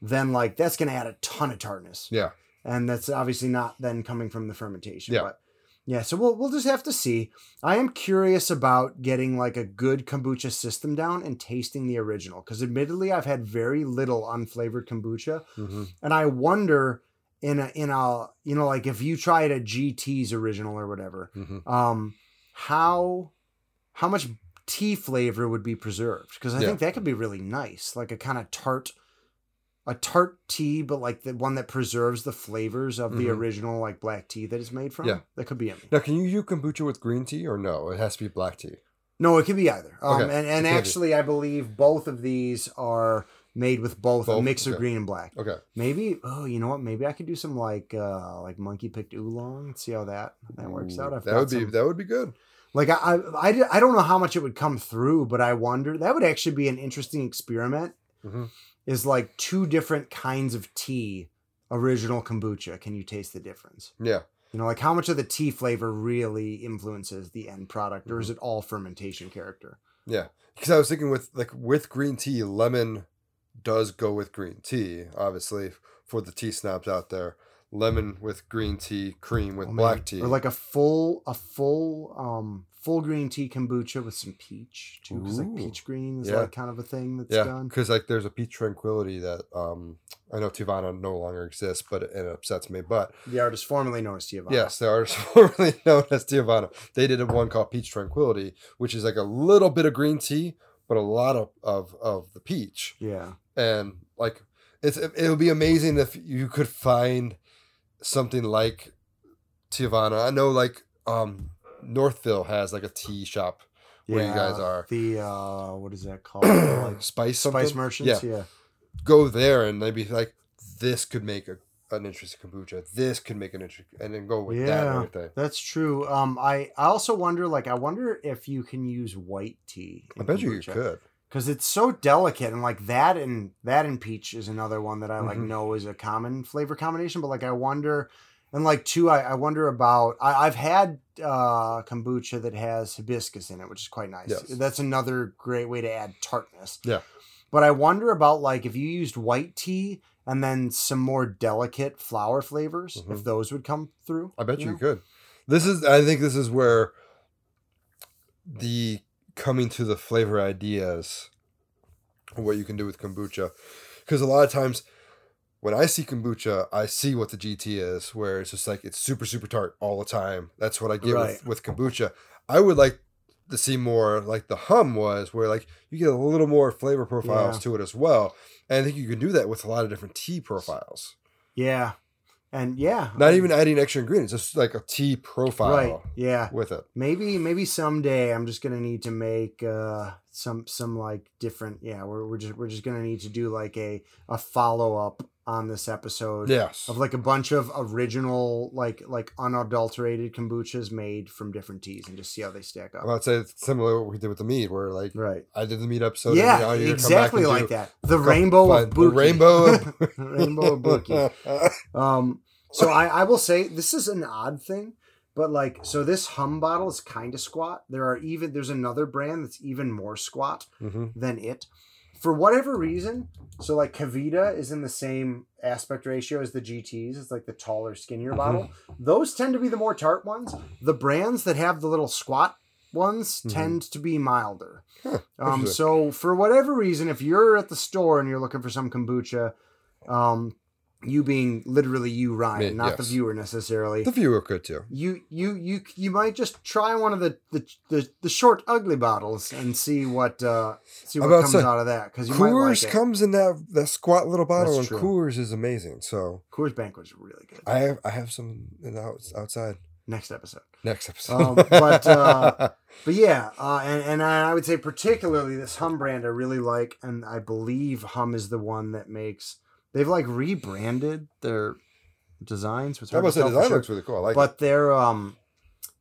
then like that's going to add a ton of tartness. yeah. and that's obviously not then coming from the fermentation. Yeah. But yeah, so we'll we'll just have to see. I am curious about getting like a good kombucha system down and tasting the original because admittedly I've had very little unflavored kombucha, hmm and I wonder in a in a you know like if you tried a GT's original or whatever, hmm um, how how much tea flavor would be preserved because I Yeah. think that could be really nice, like a kind of tart, a tart tea, but like the one that preserves the flavors of the Mhm. original like black tea that it's made from. Yeah. that could be yummy. Now, can you do kombucha with green tea or no? It has to be black tea. No, it could be either. Um, Okay, and and can be. actually, I believe both of these are made with both, a Both? mix of green and black. Okay. Maybe oh, you know what? Maybe I could do some like uh like monkey picked oolong and see how that that works out. I've that would be some- that would be good. Like I, I, I, I don't know how much it would come through, but I wonder that would actually be an interesting experiment. Mhm. Is like two different kinds of tea, original kombucha. Can you taste the difference? Yeah. You know, like how much of the tea flavor really influences the end product, or is Mm-hmm. it all fermentation character? Yeah. Because I was thinking with like with green tea, lemon does go with green tea. Obviously, for the tea snobs out there, lemon with green tea, cream with Or black tea. or like a full, a full, um, full green tea kombucha with some peach too, because like peach green is Yeah. like kind of a thing that's yeah, done. because like there's a peach tranquility that um I know Teavana no longer exists, but it, it upsets me. But The artist formerly known as Teavana. yes, the artist formerly known as Teavana, they did a one called Peach Tranquility, which is like a little bit of green tea, but a lot of of, of the peach. Yeah. and like it's it would be amazing if you could find something like Teavana. I know like um Northville has like a tea shop where you guys are. The uh, what is that called? like Spice Spice? Merchants. Yeah. Yeah. Go there and they'd be like, this could make a, an interesting kombucha. This could make an interesting, and then go with that and Yeah. That's true. Um, I, I also wonder, like, I wonder if you can use white tea. I bet you you could. Because it's so delicate, and like that and that and peach is another one that I like Mhm. know is a common flavor combination. But like, I wonder, and like two, I, I wonder about. I, I've had uh, kombucha that has hibiscus in it, which is quite nice. Yes. That's another great way to add tartness. Yeah. But I wonder about like if you used white tea and then some more delicate flower flavors, if Mhm. those would come through. I bet you, know? could. This is, I think, this is where the coming to the flavor ideas, what you can do with kombucha, because a lot of times when I see kombucha, I see what the GT is, where it's just like it's super super tart all the time. That's what I get Right. with, with kombucha. I would like to see more like the Humm was, where like you get a little more flavor profiles Yeah. to it as well. And I think you can do that with a lot of different tea profiles. Yeah. And yeah. Not I- even adding extra ingredients, just like a tea profile right. Yeah. with it. Maybe maybe someday I'm just gonna need to make uh some some like different yeah, we're we're just we're just gonna need to do like a a follow up on this episode Yes. of like a bunch of original like like unadulterated kombuchas made from different teas and just see how they stack up. about to say it's similar to what we did with the mead, where like Right. I did the mead episode. yeah, and now you're gonna come back exactly like do- that. The rainbow of the rainbow of- rainbow of Buki. Um, so I, I will say this is an odd thing, but like, so this Humm bottle is kind of squat. There are even there's another brand that's even more squat Mhm. than it. For whatever reason, so like KeVita is in the same aspect ratio as the GTs. It's like the taller, skinnier bottle. Those tend to be the more tart ones. The brands that have the little squat ones Mhm. tend to be milder. Huh, Um, so for whatever reason, if you're at the store and you're looking for some kombucha, um, you being literally you, Ryan, Me, not the viewer necessarily. the viewer could too. you you you you might just try one of the the, the, the short ugly bottles and see what uh see what I'm about to comes out of that because Coors like it. comes in that that squat little bottle, That's and true. Coors is amazing. So Coors Banquet's really good. I have I have some in the outs- outside Next episode, next episode. Um, but, uh, but yeah, uh, and and I would say particularly this Humm brand I really like, and I believe Humm is the one that makes they've like rebranded their designs. Which I hard to must say, the design sure. looks really cool. I like it. but their um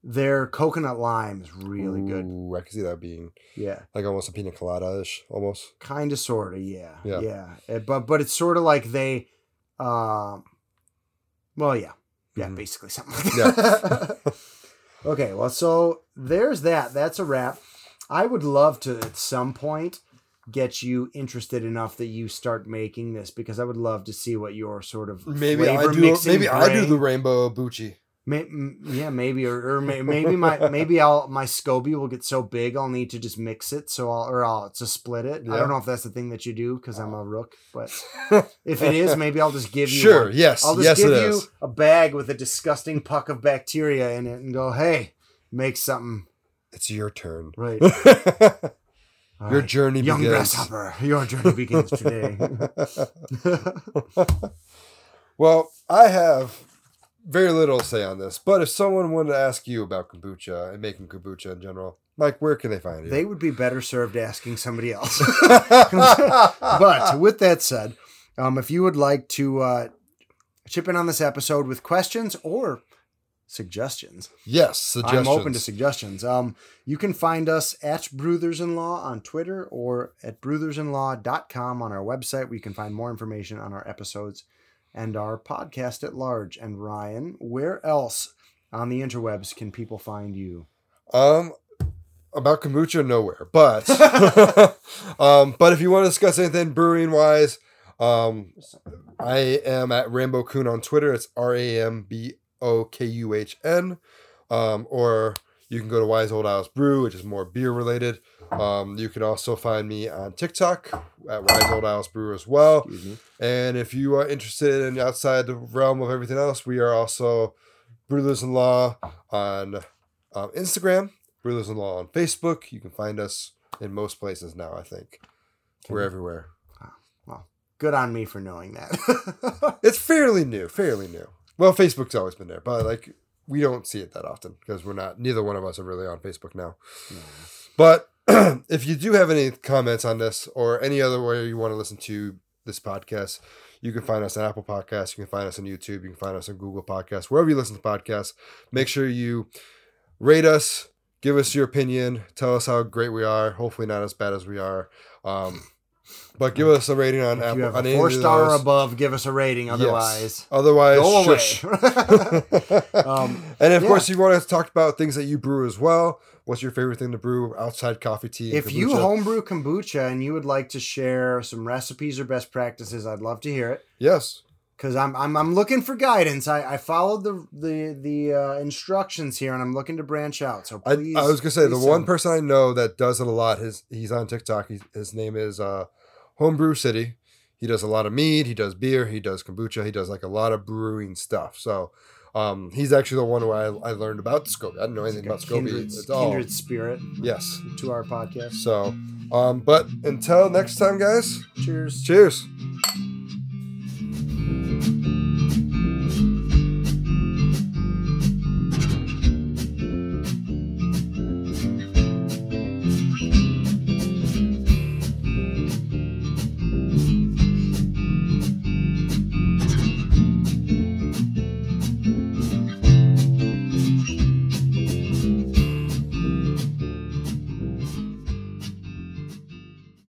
their coconut lime is really it. good. Ooh, I can see that being Yeah. like almost a pina colada ish, almost. kind of sort of yeah Yeah. yeah Uh, but but it's sort of like they um well yeah yeah Mhm. basically something like that okay well so there's that that's a wrap i would love to at some point get you interested enough that you start making this because i would love to see what your sort of Maybe I do. Maybe I do the rainbow bucci. May, yeah, maybe, or, or may, maybe my maybe I'll my SCOBY will get so big I'll need to just mix it, so I'll or I'll to split it. I don't know if that's the thing that you do because I'm a oh. rook, but if it is, maybe I'll just give you Sure. one. Yes. I'll just yes, give you is. a bag with a disgusting puck of bacteria in it and go, hey, make something It's your turn. right. All your right. journey young begins. grasshopper, your journey begins today. well, I have very little to say on this, but if someone wanted to ask you about kombucha and making kombucha in general, Mike, where can they find you? they would be better served asking somebody else. but with that said, um, if you would like to uh, chip in on this episode with questions or suggestions, yes, suggestions. I'm open to suggestions. Um, you can find us at Bruthers in Law on Twitter or at bruthersinlaw.com on our website, We can find more information on our episodes and our podcast at large. And Ryan, where else on the interwebs can people find you? Um, about kombucha, nowhere. But, um, but if you want to discuss anything brewing wise, um, I am at Rambokuhn on Twitter. It's R A M B O K U H N. Um, or you can go to Wise Old Owls Brew, which is more beer related. Um, you can also find me on TikTok at Wise Old Owls Brew as well. And if you are interested in outside the realm of everything else, we are also Brewers in Law on um, Instagram, Brewers in Law on Facebook. You can find us in most places now, I think. We're everywhere. Well, good on me for knowing that. It's fairly new, fairly new. Well, Facebook's always been there, but like we don't see it that often because we're not, neither one of us are really on Facebook now. But if you do have any comments on this or any other way you want to listen to this podcast, you can find us on Apple Podcasts. You can find us on YouTube. You can find us on Google Podcasts. Wherever you listen to podcasts, make sure you rate us, give us your opinion, tell us how great we are. Hopefully, not as bad as we are. Um, but give us a rating on if Apple. you have on a four star or above, give us a rating. Yes. Otherwise, Otherwise, go away. Um, and of yeah. course, you want to talk about things that you brew as well. What's your favorite thing to brew outside coffee, tea? if you homebrew kombucha and you would like to share some recipes or best practices, I'd love to hear it. yes, Because I'm, I'm I'm looking for guidance. I, I followed the the the uh, instructions here, and I'm looking to branch out. So I, please, I was gonna say the one person I know that does it a lot. His he's on TikTok. He's, his name is uh, Homebrew City. He does a lot of mead. He does beer. He does kombucha. He does like a lot of brewing stuff. So. Um, he's actually the one who I, I learned about SCOBY. I didn't know anything about SCOBY kindred, at all. kindred spirit Yes. to our podcast. So, um, but until next time, guys. Cheers. Cheers.